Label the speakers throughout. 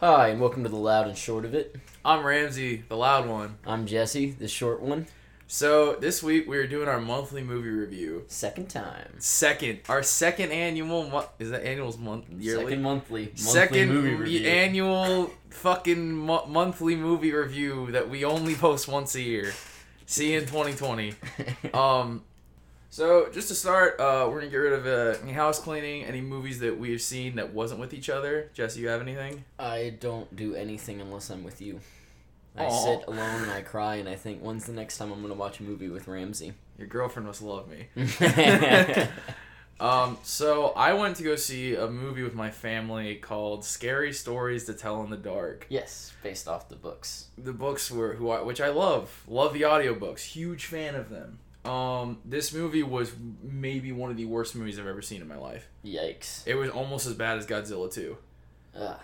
Speaker 1: Hi, and welcome to the loud and short of it.
Speaker 2: I'm Ramsey, the loud one.
Speaker 1: I'm Jesse, the short one.
Speaker 2: So this week we are doing our monthly movie review.
Speaker 1: Second time.
Speaker 2: Second, our second annual mo- is that annual's month yearly?
Speaker 1: Second monthly. monthly
Speaker 2: Second
Speaker 1: movie review.
Speaker 2: annual fucking mo- monthly movie review that we only post once a year. See you in 2020. Um, so just to start, uh, we're gonna get rid of uh, any house cleaning, any movies that we've seen that wasn't with each other. Jesse, you have anything?
Speaker 1: I don't do anything unless I'm with you. I sit alone and I cry and I think, when's the next time I'm going to watch a movie with Ramsey?
Speaker 2: Your girlfriend must love me. Um, so I went to go see a movie with my family called "Scary Stories to Tell in the Dark."
Speaker 1: Yes, based off the books.
Speaker 2: The books were who I, which I love, love the audiobooks, huge fan of them. Um, this movie was maybe one of the worst movies I've ever seen in my life.
Speaker 1: Yikes.
Speaker 2: It was almost as bad as Godzilla 2.
Speaker 1: Ugh.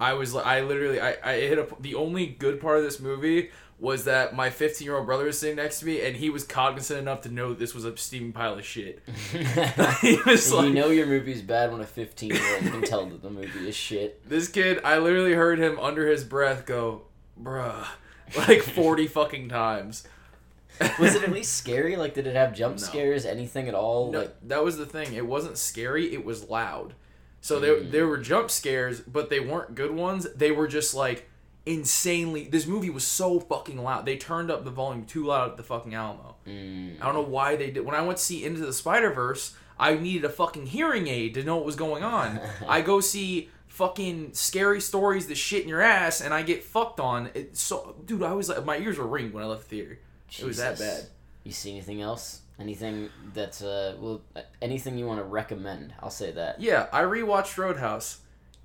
Speaker 2: I was, I literally, I, I hit a. The only good part of this movie was that my 15 year old brother was sitting next to me, and he was cognizant enough to know this was a steaming pile of shit. he was
Speaker 1: you know your movie's bad when a 15 year old can tell that the movie is shit.
Speaker 2: This kid, I literally heard him under his breath go, bruh, like 40 fucking times.
Speaker 1: Was it at least scary? Like, did it have jump
Speaker 2: No.
Speaker 1: scares? Anything at all?
Speaker 2: No,
Speaker 1: Like,
Speaker 2: that was the thing. It wasn't scary, it was loud. So
Speaker 1: Mm.
Speaker 2: there, there were jump scares, but they weren't good ones. They were just like insanely. This movie was so fucking loud. They turned up the volume too loud at the fucking Alamo.
Speaker 1: mm,
Speaker 2: I don't know why they did. When I went to see Into the Spider Verse, I needed a fucking hearing aid to know what was going on. I go see fucking scary stories that shit in your ass, and I get fucked on. It's so, dude, I was like, my ears were ringing when I left the theater. It was that bad.
Speaker 1: You see anything else? Anything that's uh well anything you want to recommend? I'll say that.
Speaker 2: Yeah, I rewatched Roadhouse,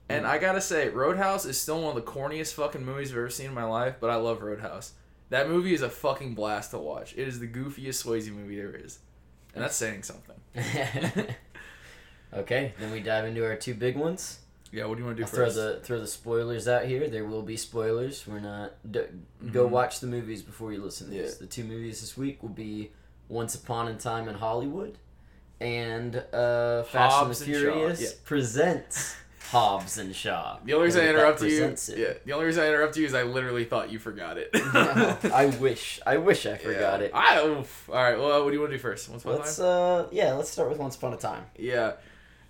Speaker 2: and
Speaker 1: Mm.
Speaker 2: I gotta say, Roadhouse is still one of the corniest fucking movies I've ever seen in my life. But I love Roadhouse. That movie is a fucking blast to watch. It is the goofiest Swayze movie there is, and that's saying something.
Speaker 1: okay, then we dive into our two big ones.
Speaker 2: Yeah, what do you want to do
Speaker 1: I'll throw the throw the spoilers out here. There will be spoilers. We're not d- go
Speaker 2: Mhm.
Speaker 1: watch the movies before you listen to
Speaker 2: Yeah.
Speaker 1: this. The two movies this week will be Once Upon a Time in Hollywood and uh, Fast
Speaker 2: Hobbs
Speaker 1: and the Furious
Speaker 2: yeah.
Speaker 1: presents Hobbs and Shaw.
Speaker 2: The only reason I interrupt you,
Speaker 1: it.
Speaker 2: yeah, the only reason I interrupt you is I literally thought you forgot it.
Speaker 1: No, I wish. I wish I forgot
Speaker 2: Yeah.
Speaker 1: it.
Speaker 2: I oof. all right. Well, what do you want to do first? Once upon a
Speaker 1: Let's
Speaker 2: time.
Speaker 1: uh yeah, let's start with Once Upon a Time.
Speaker 2: Yeah.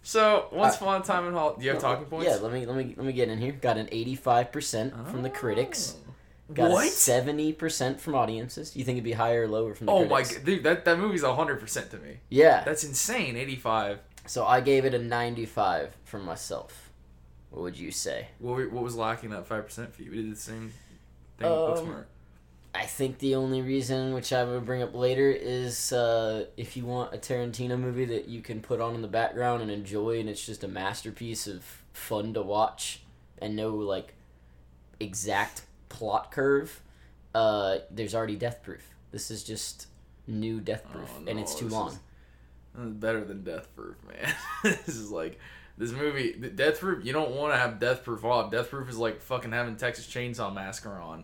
Speaker 2: So once
Speaker 1: I-
Speaker 2: upon a time in Hall. Do you have talking points?
Speaker 1: Yeah, let me let me let me get in here. Got an eighty five percent from the critics. Got
Speaker 2: Oh. What?
Speaker 1: a seventy percent from audiences. Do you think it'd be higher or lower from the
Speaker 2: Oh my god, dude, that that movie's hundred percent to me.
Speaker 1: Yeah.
Speaker 2: That's insane. Eighty-five.
Speaker 1: So I gave it a ninety five from myself. What would you say?
Speaker 2: What, what was lacking that five percent for you? We did the same thing
Speaker 1: Um. I think the only reason, which I will bring up later, is uh, if you want a Tarantino movie that you can put on in the background and enjoy, and it's just a masterpiece of fun to watch, and no like exact plot curve. Uh, there's already Death Proof. This is just new Death
Speaker 2: Oh,
Speaker 1: Proof, and it's too long.
Speaker 2: is- This is better than Death Proof, man. this is like this movie. Death Proof. You don't want to have Death Proof off. Death Proof is like fucking having Texas Chainsaw Massacre on.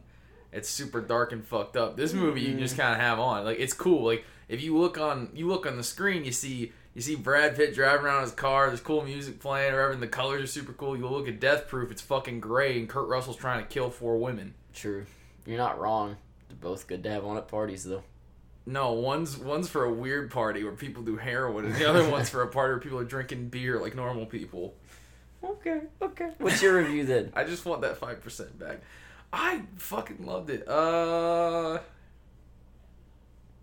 Speaker 2: It's super dark and fucked up. This movie you can just mm-hmm. kind of have on. Like it's cool. Like if you look on you look on the screen, you see you see Brad Pitt driving around his car. There's cool music playing, or whatever. And the colors are super cool. You look at Death Proof. It's fucking gray, and Kurt Russell's trying to kill four women.
Speaker 1: True, you're not wrong. They're both good to have on at parties, though.
Speaker 2: No, one's one's for a weird party where people do heroin, and the other one's for a party where people are drinking beer like normal people.
Speaker 1: Okay, okay. What's your review then?
Speaker 2: I just want that five percent back. I fucking loved it. Uh,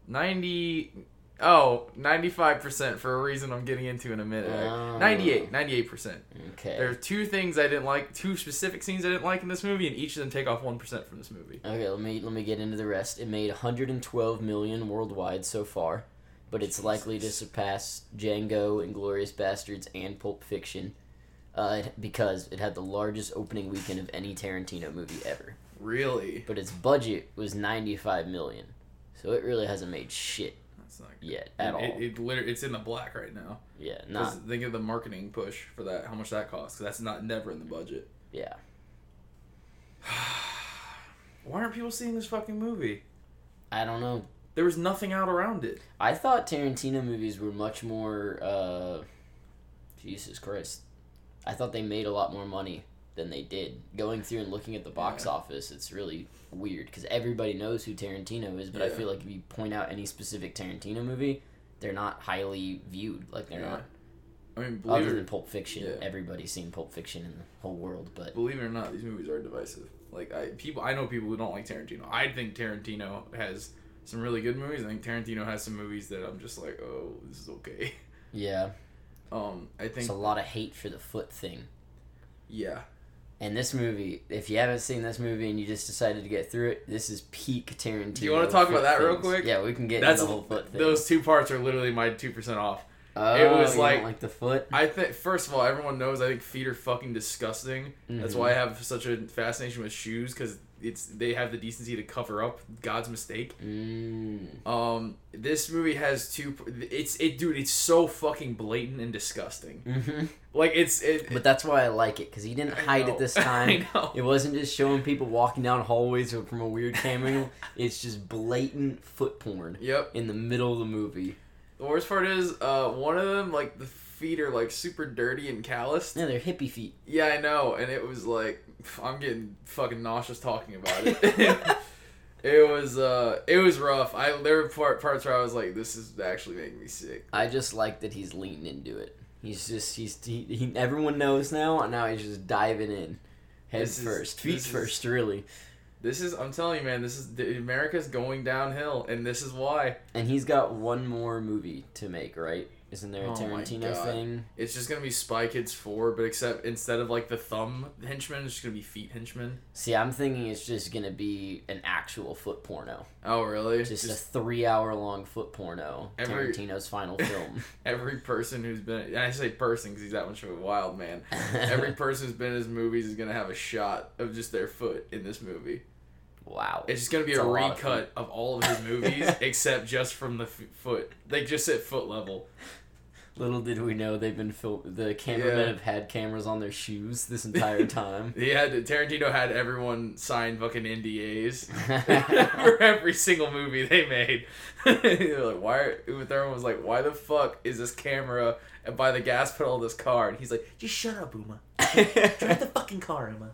Speaker 2: ninety. Oh, 95% for a reason I'm getting into in a minute.
Speaker 1: Oh.
Speaker 2: 98, 98%.
Speaker 1: Okay.
Speaker 2: There are two things I didn't like, two specific scenes I didn't like in this movie, and each of them take off 1% from this movie.
Speaker 1: Okay, let me let me get into the rest. It made 112 million worldwide so far, but it's likely to surpass Django, Inglourious Basterds, and Pulp Fiction, uh, because it had the largest opening weekend of any Tarantino movie ever.
Speaker 2: Really?
Speaker 1: But its budget was 95 million, so it really hasn't made shit
Speaker 2: That's not good.
Speaker 1: yet at
Speaker 2: it,
Speaker 1: all.
Speaker 2: It, it literally, it's in the black right now.
Speaker 1: Yeah, not
Speaker 2: Think of the marketing push for that. How much that costs? 'cause that's not never in the budget.
Speaker 1: yeah.
Speaker 2: Why aren't people seeing this fucking movie?
Speaker 1: I don't know.
Speaker 2: There was nothing out around it.
Speaker 1: I thought Tarantino movies were much more. Uh, Jesus Christ, I thought they made a lot more money than they did. Going through and looking at the box
Speaker 2: Yeah.
Speaker 1: office, it's really weird because everybody knows who Tarantino is, but I feel like if you point out any specific Tarantino movie, they're not highly viewed. Like they're
Speaker 2: Yeah.
Speaker 1: not.
Speaker 2: I mean,
Speaker 1: Other than Pulp Fiction,
Speaker 2: Yeah.
Speaker 1: everybody's seen Pulp Fiction in the whole world, but
Speaker 2: believe it or not, these movies are divisive. Like I people, I know people who don't like Tarantino. I think Tarantino has some really good movies. I think Tarantino has some movies that I'm just like, oh, this is okay.
Speaker 1: yeah,
Speaker 2: Um, I think
Speaker 1: it's a lot of hate for the foot thing.
Speaker 2: yeah,
Speaker 1: And this movie, if you haven't seen this movie and you just decided to get through it, this is peak Tarantino.
Speaker 2: Do you wanna talk about that real quick?
Speaker 1: Yeah, we can get
Speaker 2: that's
Speaker 1: into the whole foot thing.
Speaker 2: those two parts are literally my two percent off.
Speaker 1: oh,
Speaker 2: it was like-
Speaker 1: like the foot.
Speaker 2: I think first of all, everyone knows I think feet are fucking disgusting. That's
Speaker 1: Mhm.
Speaker 2: why I have such a fascination with shoes because it's they have the decency to cover up God's mistake.
Speaker 1: Mm.
Speaker 2: Um, this movie has two. It's it, dude. It's so fucking blatant and disgusting.
Speaker 1: hmm
Speaker 2: Like it's it.
Speaker 1: But that's why I like it because he didn't hide it this time.
Speaker 2: I know.
Speaker 1: It wasn't just showing people walking down hallways from a weird camera. it's just blatant foot porn
Speaker 2: Yep.
Speaker 1: in the middle of the movie.
Speaker 2: The worst part is, uh, one of them like the feet are like super dirty and calloused.
Speaker 1: Yeah, they're hippie feet.
Speaker 2: Yeah, I know, and it was like I'm getting fucking nauseous talking about it. it was uh, it was rough. I there were part, parts where I was like, this is actually making me sick.
Speaker 1: I just like that he's leaning into it. He's just he's he, he everyone knows now, and now he's just diving in, head
Speaker 2: This is-
Speaker 1: first, feet
Speaker 2: this is-
Speaker 1: first, really.
Speaker 2: This is I'm telling you, man. This is America's going downhill, and this is why.
Speaker 1: And he's got one more movie to make, right? Isn't there a
Speaker 2: Oh
Speaker 1: Tarantino thing?
Speaker 2: It's just gonna be Spy Kids four, but except instead of like the thumb henchman, it's just gonna be feet henchman.
Speaker 1: See, I'm thinking it's just gonna be an actual foot porno,
Speaker 2: Oh really?
Speaker 1: just, a three-hour-long foot porno.
Speaker 2: Every-
Speaker 1: Tarantino's final film.
Speaker 2: every person who's been and I say person because he's that much of a wild man. Every person who's been in his movies is gonna have a shot of just their foot in this movie.
Speaker 1: wow.
Speaker 2: It's just gonna be
Speaker 1: It's
Speaker 2: a,
Speaker 1: a lot of
Speaker 2: recut of all of his movies except just from the f- foot. They just at foot level.
Speaker 1: Little did we know they've been fil- the cameramen
Speaker 2: Yeah.
Speaker 1: have had cameras on their shoes this entire time.
Speaker 2: Had Tarantino had everyone sign fucking NDAs for every single movie they made. They're like, why? Are, everyone was like, why the fuck is this camera by the gas pedal of this car? And he's like, just shut up, Uma. Drive the fucking car, Uma.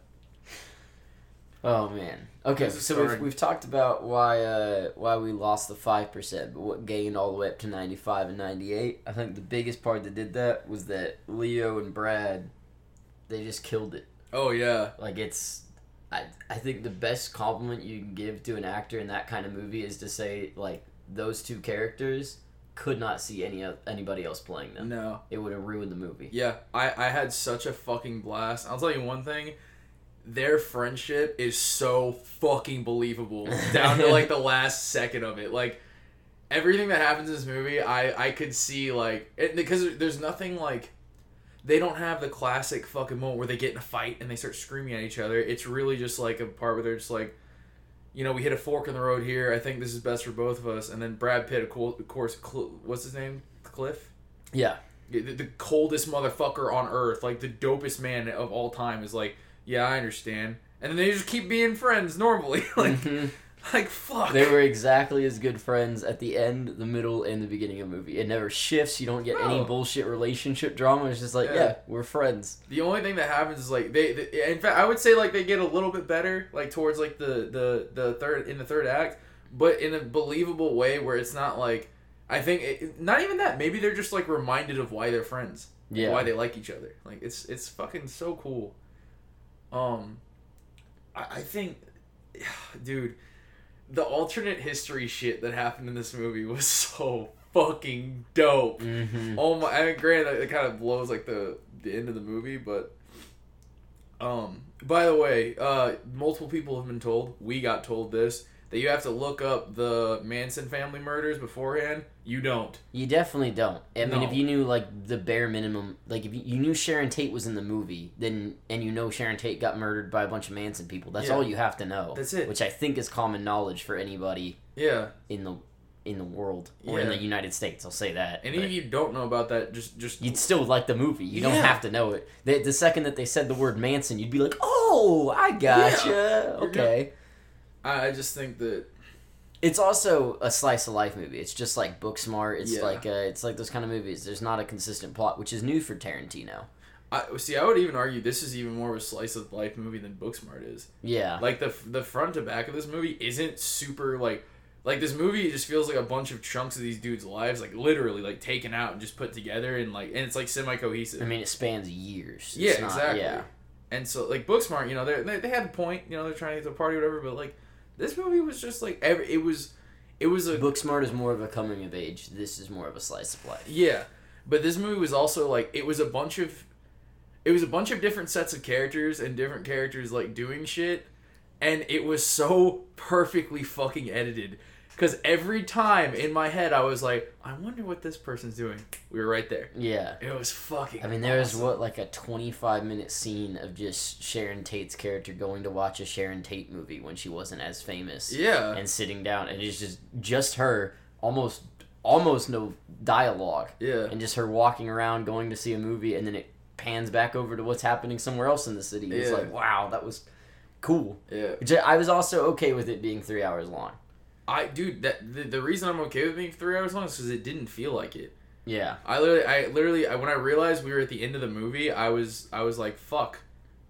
Speaker 1: Oh man. Okay, so we've, we've talked about why uh, why we lost the five percent, but what gained all the way up to ninety five and ninety eight. I think the biggest part that did that was that Leo and Brad, they just killed it.
Speaker 2: Oh yeah.
Speaker 1: Like it's, I I think the best compliment you can give to an actor in that kind of movie is to say like those two characters could not see any anybody else playing them.
Speaker 2: No.
Speaker 1: It would have ruined the movie.
Speaker 2: Yeah, I, I had such a fucking blast. I'll tell you one thing. Their friendship is so fucking believable down to like the last second of it. Like everything that happens in this movie, I I could see like it, because there's nothing like they don't have the classic fucking moment where they get in a fight and they start screaming at each other. It's really just like a part where they're just like, you know, we hit a fork in the road here. I think this is best for both of us. And then Brad Pitt, of course, Cl- what's his name? Cliff
Speaker 1: Yeah.
Speaker 2: the, the coldest motherfucker on earth, like the dopest man of all time, is like, yeah, I understand. And then they just keep being friends normally. like,
Speaker 1: Mhm.
Speaker 2: like fuck.
Speaker 1: They were exactly as good friends at the end, the middle, and the beginning of the movie. It never shifts. You don't get any bullshit relationship drama. It's just like,
Speaker 2: Yeah.
Speaker 1: yeah, we're friends.
Speaker 2: The only thing that happens is like they, they. In fact, I would say like they get a little bit better, like towards like the the the third in the third act, but in a believable way where it's not like. I think it, not even that. Maybe they're just like reminded of why they're friends.
Speaker 1: Yeah.
Speaker 2: why they like each other. Like it's it's fucking so cool. Um, I, I think, dude, the alternate history shit that happened in this movie was so fucking dope.
Speaker 1: Mm-hmm.
Speaker 2: Oh my! I mean, granted, it kind of blows like the the end of the movie, but um. By the way, uh, multiple people have been told. We got told this that you have to look up the Manson family murders beforehand. You don't.
Speaker 1: You definitely don't. I mean, if you knew like the bare minimum, like if you, knew Sharon Tate was in the movie, then and you know Sharon Tate got murdered by a bunch of Manson people, that's
Speaker 2: Yeah.
Speaker 1: all you have to know.
Speaker 2: That's it.
Speaker 1: Which I think is common knowledge for anybody
Speaker 2: Yeah.
Speaker 1: in the in the world or in the United States. I'll say that.
Speaker 2: Any
Speaker 1: but
Speaker 2: of you don't know about that, just just
Speaker 1: You'd still like the movie. You don't have to know it. The, the second that they said the word Manson, you'd be like, "Oh, I gotcha."
Speaker 2: You're
Speaker 1: Okay.
Speaker 2: I, I just think that
Speaker 1: It's also a slice of life movie. It's just like Booksmart. It's
Speaker 2: Yeah.
Speaker 1: like uh, it's like those kind of movies. There's not a consistent plot, which is new for Tarantino.
Speaker 2: I see. I would even argue this is even more of a slice of life movie than Booksmart is.
Speaker 1: Yeah.
Speaker 2: Like the the front to back of this movie isn't super like like this movie just feels like a bunch of chunks of these dudes' lives, like literally like taken out and just put together and like and it's like semi cohesive.
Speaker 1: I mean, it spans years.
Speaker 2: yeah,
Speaker 1: not-
Speaker 2: exactly.
Speaker 1: Yeah.
Speaker 2: And so like Booksmart, you know, they they they had a point, you know, they're trying to get to a party or whatever, but like this movie was just like every it was it was a
Speaker 1: Booksmart is more of a coming of age. This is more of a slice of life.
Speaker 2: Yeah, but this movie was also like it was a bunch of, it was a bunch of different sets of characters and different characters like doing shit, and it was so perfectly fucking edited. Because every time in my head I was like, I wonder what this person's doing. We were right there.
Speaker 1: Yeah.
Speaker 2: It was fucking.
Speaker 1: I mean, there was what like a twenty-five minute scene of just Sharon Tate's character going to watch a Sharon Tate movie when she wasn't as famous,
Speaker 2: Yeah.
Speaker 1: and sitting down, and it's just just her, almost almost no dialogue,
Speaker 2: Yeah.
Speaker 1: and just her walking around going to see a movie, and then it pans back over to what's happening somewhere else in the city.
Speaker 2: Yeah.
Speaker 1: It's like, wow, that was cool.
Speaker 2: Yeah.
Speaker 1: I was also okay with it being three hours long.
Speaker 2: I dude that the, the reason I'm okay with being three hours long is because it didn't feel like it.
Speaker 1: Yeah,
Speaker 2: I literally, I literally, I, when I realized we were at the end of the movie, I was, I was like, "Fuck,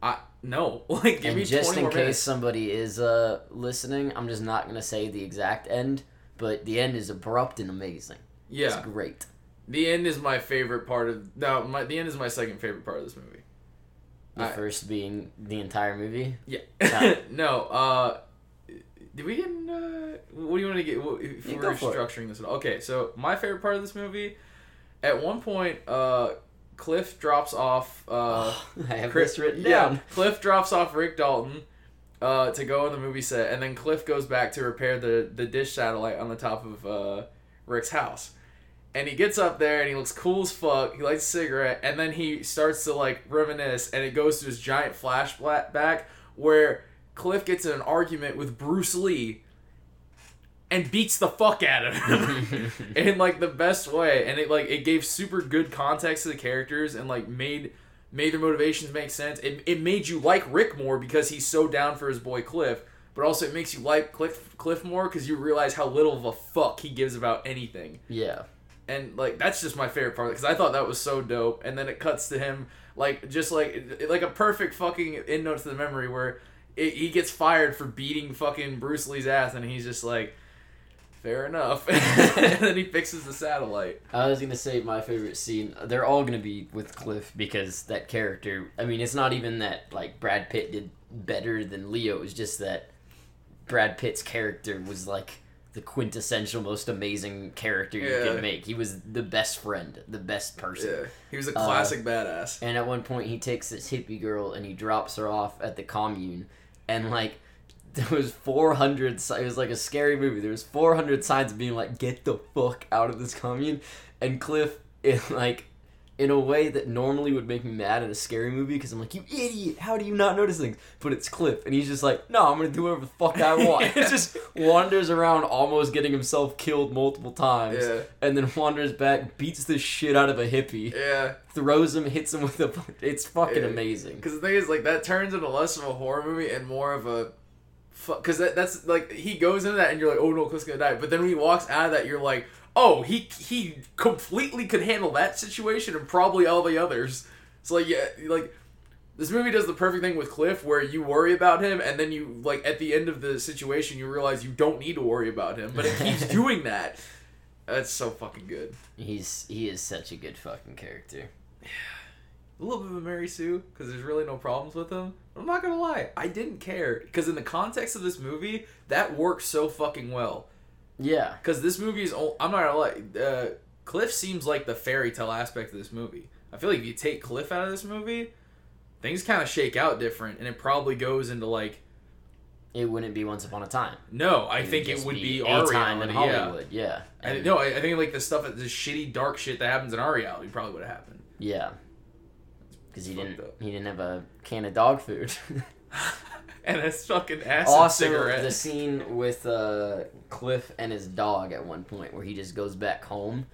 Speaker 2: I no, like give
Speaker 1: and
Speaker 2: me
Speaker 1: just in case
Speaker 2: minutes."
Speaker 1: somebody is uh listening, I'm just not gonna say the exact end, but the end is abrupt and amazing.
Speaker 2: Yeah,
Speaker 1: It's great.
Speaker 2: the end is my favorite part of. No, my the end is my second favorite part of this movie.
Speaker 1: The
Speaker 2: I-
Speaker 1: first being the entire movie.
Speaker 2: Yeah,
Speaker 1: Yeah.
Speaker 2: no. uh Did we get? In, uh, what do you want to get? What, if
Speaker 1: Yeah,
Speaker 2: we're
Speaker 1: for it.
Speaker 2: structuring this at all? Okay, so my favorite part of this movie, at one point, uh Cliff drops off. uh
Speaker 1: I have
Speaker 2: Chris,
Speaker 1: this written
Speaker 2: yeah,
Speaker 1: down.
Speaker 2: Cliff drops off Rick Dalton uh, to go on the movie set, and then Cliff goes back to repair the the dish satellite on the top of uh, Rick's house. And he gets up there and he looks cool as fuck. He lights a cigarette, and then he starts to like reminisce, and it goes to this giant flashback where Cliff gets in an argument with Bruce Lee and beats the fuck out of him in like the best way and it like it gave super good context to the characters and like made made their motivations make sense it, it made you like rick more because he's so down for his boy cliff but also it makes you like cliff cliff more because you realize how little of a fuck he gives about anything
Speaker 1: Yeah.
Speaker 2: and like that's just my favorite part because I thought that was so dope. And then it cuts to him like just like like a perfect fucking end note to the memory where it, he gets fired for beating fucking Bruce Lee's ass, and he's just like, fair enough. and then he fixes the satellite.
Speaker 1: I was gonna say my favorite scene. They're all gonna be with Cliff because that character. I mean, it's not even that like Brad Pitt did better than Leo. It was just that Brad Pitt's character was like the quintessential, most amazing character you
Speaker 2: Yeah.
Speaker 1: could make. He was the best friend, the best person.
Speaker 2: Yeah, he was a uh, classic badass.
Speaker 1: And at one point, he takes this hippie girl and he drops her off at the commune, and like there was 400. It was like a scary movie. There was 400 signs being like, "Get the fuck out of this commune," and Cliff, in like, in a way that normally would make me mad in a scary movie because I'm like, "You idiot! How do you not notice things?" But it's Cliff, and he's just like, "No, I'm gonna do whatever the fuck I want."
Speaker 2: Yeah.
Speaker 1: It just wanders around, almost getting himself killed multiple times,
Speaker 2: Yeah.
Speaker 1: and then wanders back, beats the shit out of a hippie
Speaker 2: Yeah,
Speaker 1: throws him, hits him with a. It's fucking
Speaker 2: Yeah.
Speaker 1: amazing.
Speaker 2: because the thing is, like, that turns into less of a horror movie and more of a. Because that, that's like he goes into that and you're like, oh no, Cliff's gonna die. But then when he walks out of that, you're like, oh, he he completely could handle that situation and probably all the others. So like yeah, like this movie does the perfect thing with Cliff where you worry about him and then you like at the end of the situation you realize you don't need to worry about him, but it keeps doing that. That's so fucking good.
Speaker 1: He's he is such a good fucking character.
Speaker 2: a little bit of a Mary Sue because there's really no problems with him. I'm not gonna lie, I didn't care because in the context of this movie, that works so fucking well.
Speaker 1: Yeah,
Speaker 2: Because this movie is, I'm not gonna lie, uh, Cliff seems like the fairy tale aspect of this movie. I feel like if you take Cliff out of this movie, things kind of shake out different, and it probably goes into like,
Speaker 1: it wouldn't be Once Upon a Time.
Speaker 2: no, I
Speaker 1: would
Speaker 2: think it would be,
Speaker 1: a
Speaker 2: our
Speaker 1: time in
Speaker 2: reality. Yeah.
Speaker 1: Hollywood. Yeah,
Speaker 2: And
Speaker 1: And-
Speaker 2: no, I, I think like the stuff, the shitty dark shit that happens in our reality probably would have happened.
Speaker 1: yeah, because he didn't
Speaker 2: up.
Speaker 1: he didn't have a can of dog food.
Speaker 2: and a fucking acid
Speaker 1: also,
Speaker 2: cigarette.
Speaker 1: the scene with uh, Cliff and his dog at one point where he just goes back home.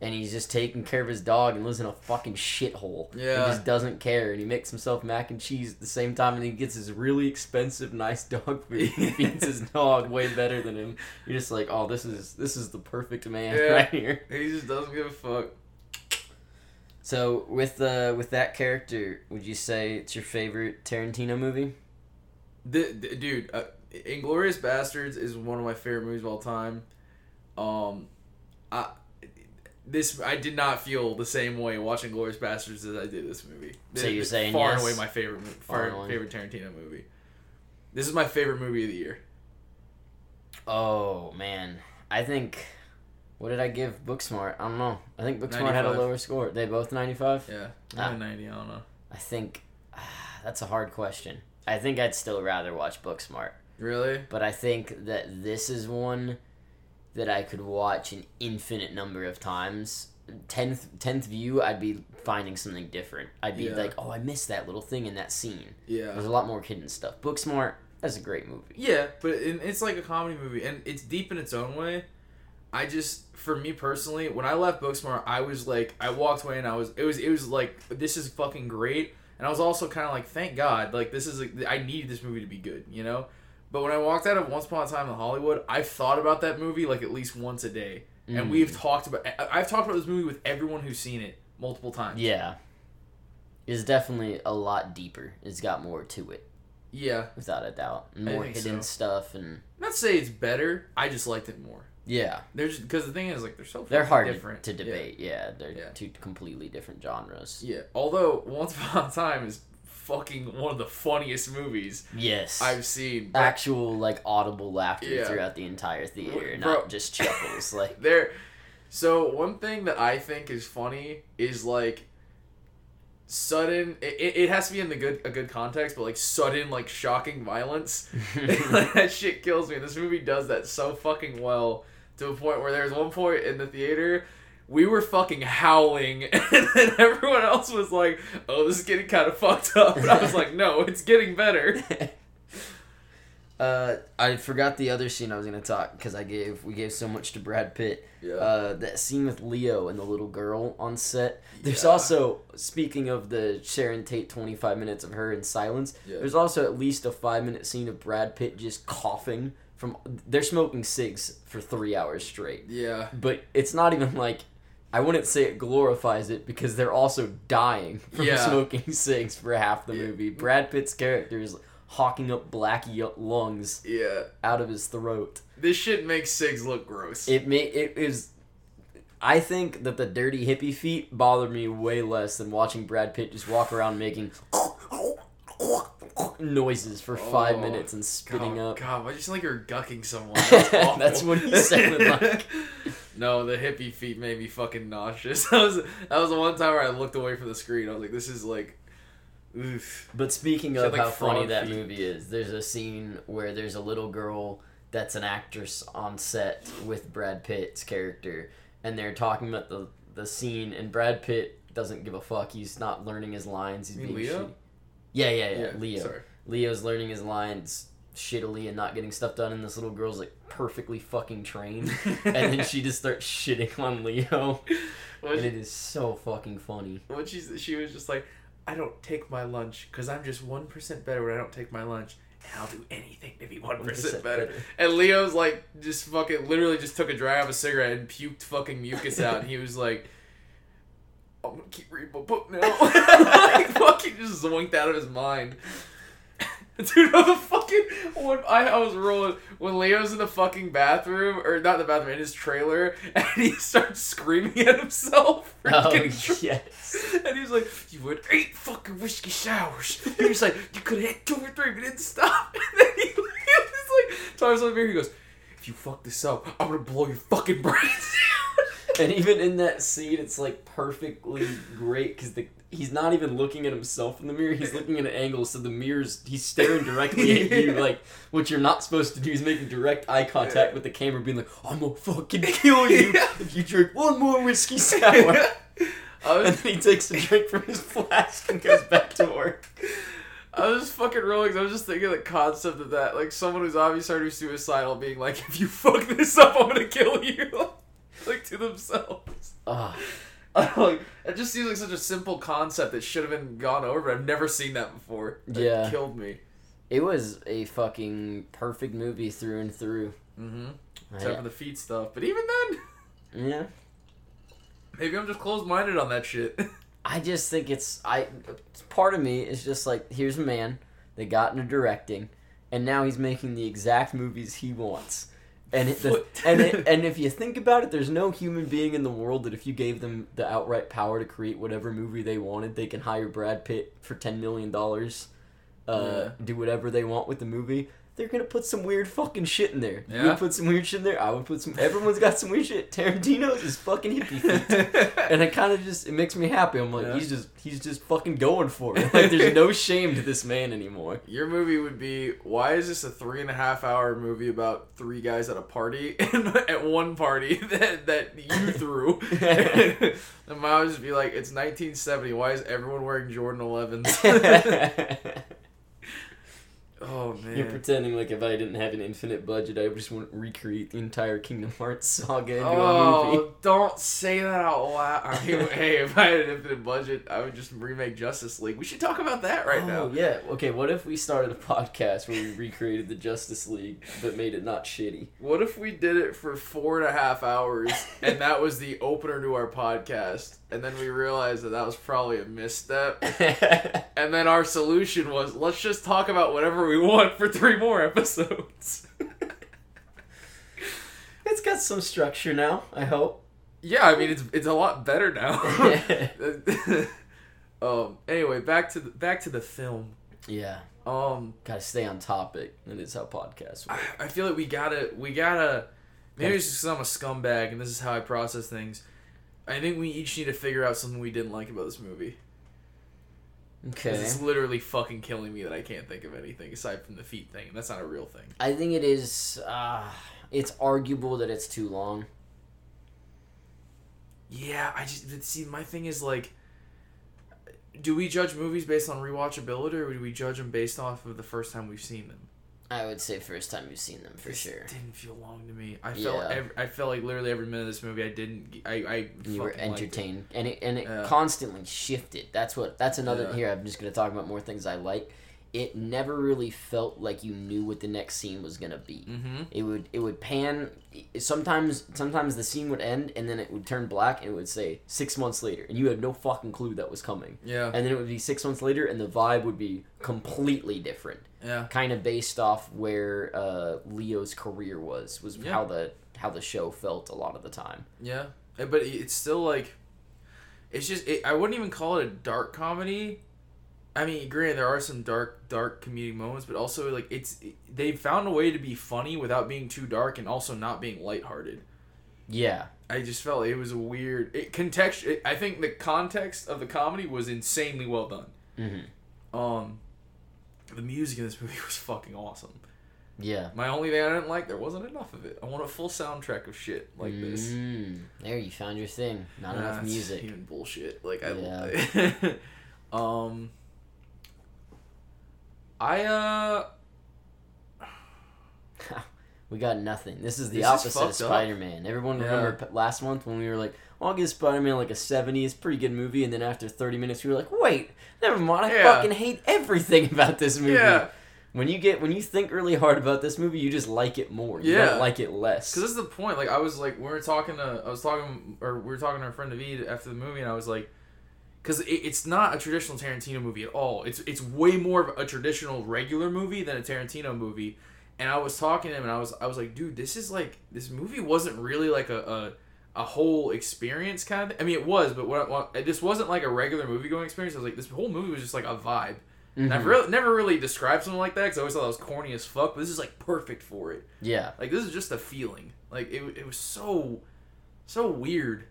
Speaker 1: And he's just taking care of his dog and lives in a fucking shithole.
Speaker 2: Yeah.
Speaker 1: He just doesn't care. And he makes himself mac and cheese at the same time. And he gets his really expensive, nice dog food. He feeds his dog way better than him. You're just like, oh, this is this is the perfect man
Speaker 2: Yeah.
Speaker 1: right here.
Speaker 2: He just doesn't give a fuck.
Speaker 1: So with the with that character, would you say it's your favorite Tarantino movie?
Speaker 2: The, the- dude, uh, Inglourious Basterds is one of my favorite movies of all time. Um, I this I did not feel the same way watching Glorious Bastards as I did this movie.
Speaker 1: So you're saying
Speaker 2: far and away my favorite
Speaker 1: Far
Speaker 2: favorite Tarantino movie. This is my favorite movie of the year.
Speaker 1: Oh man, I think. What did I give Booksmart? I don't know. I think Booksmart had a lower score. They both ninety five.
Speaker 2: Yeah,
Speaker 1: Ah.
Speaker 2: 90, I don't know.
Speaker 1: I think that's a hard question. I think I'd still rather watch Booksmart,
Speaker 2: Really?
Speaker 1: but I think that this is one that I could watch an infinite number of times. Tenth tenth view, I'd be finding something different. I'd be
Speaker 2: Yeah.
Speaker 1: like, oh, I missed that little thing in that scene.
Speaker 2: Yeah.
Speaker 1: There's a lot more hidden stuff. Booksmart, that's a great movie.
Speaker 2: Yeah, but it's like a comedy movie, and it's deep in its own way. I just, for me personally, when I left Booksmart, I was like, I walked away and I was, it was, it was like, this is fucking great, and I was also kind of like, thank God, like this is, like, I needed this movie to be good, you know. But when I walked out of Once Upon a Time in Hollywood, I've thought about that movie like at least once a day, and
Speaker 1: Mm.
Speaker 2: we've talked about, I've talked about this movie with everyone who's seen it multiple times.
Speaker 1: Yeah. It's definitely a lot deeper. It's got more to it,
Speaker 2: Yeah,
Speaker 1: without a doubt. More hidden
Speaker 2: so.
Speaker 1: stuff and
Speaker 2: not to say it's better. I just liked it more.
Speaker 1: Yeah,
Speaker 2: There's because the thing is like they're so
Speaker 1: they're hard to-
Speaker 2: different
Speaker 1: to debate. Yeah, they're
Speaker 2: Yeah.
Speaker 1: two completely different genres.
Speaker 2: Yeah. Although Once Upon a Time is fucking one of the funniest movies
Speaker 1: Yes,
Speaker 2: I've seen. But
Speaker 1: actual like audible laughter
Speaker 2: Yeah.
Speaker 1: throughout the entire theater,
Speaker 2: Bro.
Speaker 1: not just chuckles. like
Speaker 2: there. So one thing that I think is funny is like sudden. It, it it has to be in the good a good context, but like sudden like shocking violence. like, that shit kills me. This movie does that so fucking well to a point where there was one point in the theater. We were fucking howling, and then everyone else was like, "Oh, this is getting kind of fucked up." And I was like, "No, it's getting better."
Speaker 1: Uh, I forgot the other scene I was gonna talk because I gave we gave so much to Brad Pitt.
Speaker 2: Yeah.
Speaker 1: Uh, that scene with Leo and the little girl on set. There's
Speaker 2: Yeah.
Speaker 1: also speaking of the Sharon Tate 25 minutes of her in silence.
Speaker 2: Yeah.
Speaker 1: There's also at least a five minute scene of Brad Pitt just coughing from. They're smoking cigs for three hours straight,
Speaker 2: yeah.
Speaker 1: but it's not even like. I wouldn't say it glorifies it because they're also dying from
Speaker 2: Yeah.
Speaker 1: smoking cigs for half the
Speaker 2: Yeah.
Speaker 1: movie. Brad Pitt's character is hawking up black y- lungs
Speaker 2: Yeah.
Speaker 1: out of his throat.
Speaker 2: This shit makes Sigs look gross.
Speaker 1: It may it is. I think that the dirty hippie feet bother me way less than watching Brad Pitt just walk around making noises for five
Speaker 2: Oh,
Speaker 1: minutes and spitting
Speaker 2: God,
Speaker 1: up.
Speaker 2: God, why you sound like you're gucking someone? That's.
Speaker 1: That's what he sounded like.
Speaker 2: no, the hippie feet made me fucking nauseous. That was that was the one time where I looked away from the screen. I was like, this is like, oof.
Speaker 1: But speaking
Speaker 2: Sound
Speaker 1: of
Speaker 2: like
Speaker 1: how funny
Speaker 2: frog
Speaker 1: that movie is, there's a scene where there's a little girl that's an actress on set with Brad Pitt's character, and they're talking about the the scene, and Brad Pitt doesn't give a fuck. He's not learning his lines. He's being
Speaker 2: Leo?
Speaker 1: shitty. Yeah, yeah, yeah, Leo.
Speaker 2: Sorry.
Speaker 1: Leo's learning his lines shittily and not getting stuff done, and this little girl's like perfectly fucking trained, and then she just starts shitting on Leo, and
Speaker 2: she,
Speaker 1: it is so fucking funny.
Speaker 2: When she she was just like, I don't take my lunch because I'm just one percent better when I don't take my lunch. And I'll do anything to be one better.
Speaker 1: better.
Speaker 2: And Leo's like just fucking literally just took a drag of a cigarette and puked fucking mucus out and he was like I'm gonna keep reading my book now. like fucking just zoinked out of his mind. Dude, the fucking when I, I was rolling when Leo's in the fucking bathroom or not the bathroom in his trailer and he starts screaming at himself
Speaker 1: Oh yes.
Speaker 2: And he's like, "You had eight fucking whiskey sours." He was like, "You could have had two or three, but didn't stop." And then he, he was like, Tyler's over here. He goes, "If you fuck this up, I'm gonna blow your fucking brains out."
Speaker 1: And even in that scene, it's like perfectly great because the he's not even looking at himself in the mirror. He's looking at an angle, so the mirror's he's staring directly at you. Like what you're not supposed to do is making direct eye contact with the camera, being like, "I'm gonna fucking kill you if you drink one more whiskey sour."
Speaker 2: I
Speaker 1: And then he takes a drink from his flask and goes back to work.
Speaker 2: I was just fucking rolling. I was just thinking the concept of that, like someone who's obviously already suicidal, being like, "If you fuck this up, I'm gonna kill you," like to themselves.
Speaker 1: Ah,
Speaker 2: like it just seems like such a simple concept that should have been gone over. But I've never seen that before. That
Speaker 1: Yeah.
Speaker 2: killed me.
Speaker 1: it was a fucking perfect movie through and through.
Speaker 2: Mm-hmm. Except for the feet stuff, but even then,
Speaker 1: yeah.
Speaker 2: maybe I'm just closed minded on that shit.
Speaker 1: I just think it's I. Part of me is just like, here's a man that got into directing, and now he's making the exact movies he wants. And it, the, and it, and if you think about it, there's no human being in the world that if you gave them the outright power to create whatever movie they wanted, they can hire Brad Pitt for ten million dollars, uh, do whatever they want with the movie. They're gonna put some weird fucking shit in there. You
Speaker 2: Yeah.
Speaker 1: would put some weird shit in there. I would put some. Everyone's got some weird shit. Tarantino's is fucking hippie feet and it kind of just it makes me happy. I'm like,
Speaker 2: Yeah.
Speaker 1: he's just he's just fucking going for it. Like, there's no shame to this man anymore.
Speaker 2: Your movie would be why is this a three and a half hour movie about three guys at a party and at one party that that you threw? and mine would just be like, it's 1970. Why is everyone wearing Jordan 11s? Oh man.
Speaker 1: You're pretending like if I didn't have an infinite budget, I would just want to recreate the entire Kingdom Hearts saga into a oh, movie.
Speaker 2: Oh, don't say that out loud. I mean, hey, if I had an infinite budget, I would just remake Justice League. We should talk about that right
Speaker 1: oh,
Speaker 2: now.
Speaker 1: yeah. Okay, what if we started a podcast where we recreated the Justice League but made it not shitty?
Speaker 2: What if we did it for four and a half hours and that was the opener to our podcast? And then we realized that that was probably a misstep. And then our solution was let's just talk about whatever we want for three more episodes.
Speaker 1: it's got some structure now, I hope.
Speaker 2: yeah, I mean it's it's a lot better now. um. Anyway, back to the, back to the film.
Speaker 1: yeah.
Speaker 2: Um.
Speaker 1: Gotta stay on topic. That is how podcasts work.
Speaker 2: I, I feel like we gotta we gotta maybe it's just because I'm a scumbag and this is how I process things. I think we each need to figure out something we didn't like about this movie. 'Cause
Speaker 1: Okay.
Speaker 2: It's literally fucking killing me that I can't think of anything aside from the feet thing. And That's not a real thing.
Speaker 1: I think it is. Uh, it's arguable that it's too long.
Speaker 2: Yeah, I just but see. My thing is like, do we judge movies based on rewatchability, or do we judge them based off of the first time we've seen them?
Speaker 1: I would say first time you've seen them for
Speaker 2: This
Speaker 1: sure.
Speaker 2: Didn't feel long to me. I felt.
Speaker 1: Yeah.
Speaker 2: Every, I felt like literally every minute of this movie. I didn't. I. I
Speaker 1: You were
Speaker 2: liked it.
Speaker 1: entertained, and it and it
Speaker 2: Yeah.
Speaker 1: constantly shifted. That's what. That's another.
Speaker 2: Yeah.
Speaker 1: Here, I'm just gonna talk about more things I like. It never really felt like you knew what the next scene was gonna be.
Speaker 2: Mm-hmm.
Speaker 1: It would it would pan. Sometimes sometimes the scene would end, and then it would turn black, and it would say six months later, and you had no fucking clue that was coming.
Speaker 2: Yeah.
Speaker 1: And then it would be six months later, and the vibe would be completely different.
Speaker 2: Yeah.
Speaker 1: kind of based off where uh, Leo's career was was
Speaker 2: Yeah.
Speaker 1: how the how the show felt a lot of the time.
Speaker 2: Yeah, Eh, but it's still like, it's just it, I wouldn't even call it a dark comedy. I mean, granted, there are some dark, dark comedic moments, but also like it's they found a way to be funny without being too dark and also not being lighthearted.
Speaker 1: Yeah,
Speaker 2: I just felt it was a weird it, context. It, I think the context of the comedy was insanely well done.
Speaker 1: hmm
Speaker 2: Um, the music in this movie was fucking awesome.
Speaker 1: yeah.
Speaker 2: My only thing I didn't like there wasn't enough of it. I want a full soundtrack of shit like this.
Speaker 1: Mm, there, you found your thing. Not
Speaker 2: Nah,
Speaker 1: enough music.
Speaker 2: Even bullshit. Like I.
Speaker 1: Yeah.
Speaker 2: um. I uh.
Speaker 1: we got nothing. This is the
Speaker 2: This is
Speaker 1: opposite of. Spider Man. Everyone
Speaker 2: Yeah.
Speaker 1: remember last month when we were like, well, I'll give Spider Man like a 70. It's a pretty good movie. And then after 30 minutes, we were like, wait, never mind. I
Speaker 2: Yeah.
Speaker 1: fucking hate everything about this movie.
Speaker 2: Yeah.
Speaker 1: When you get when you think really hard about this movie, you just like it more. You
Speaker 2: Yeah.
Speaker 1: don't like it less.
Speaker 2: Because this is the point. Like I was like, we were talking to, I was talking, or we were talking to our friend David after the movie, and I was like, because it, it's not a traditional Tarantino movie at all. It's it's way more of a traditional regular movie than a Tarantino movie. And I was talking to him, and I was I was like, dude, this is like this movie wasn't really like a. a a whole experience kind of Thing. I mean it was but what, what this wasn't like a regular movie going experience I was like this whole movie was just like a vibe and I've
Speaker 1: mm-hmm.
Speaker 2: really, never really described something like that because I always thought that was corny as fuck but this is like perfect for it
Speaker 1: Yeah.
Speaker 2: like this is just a feeling. Like it, it was so, so weird.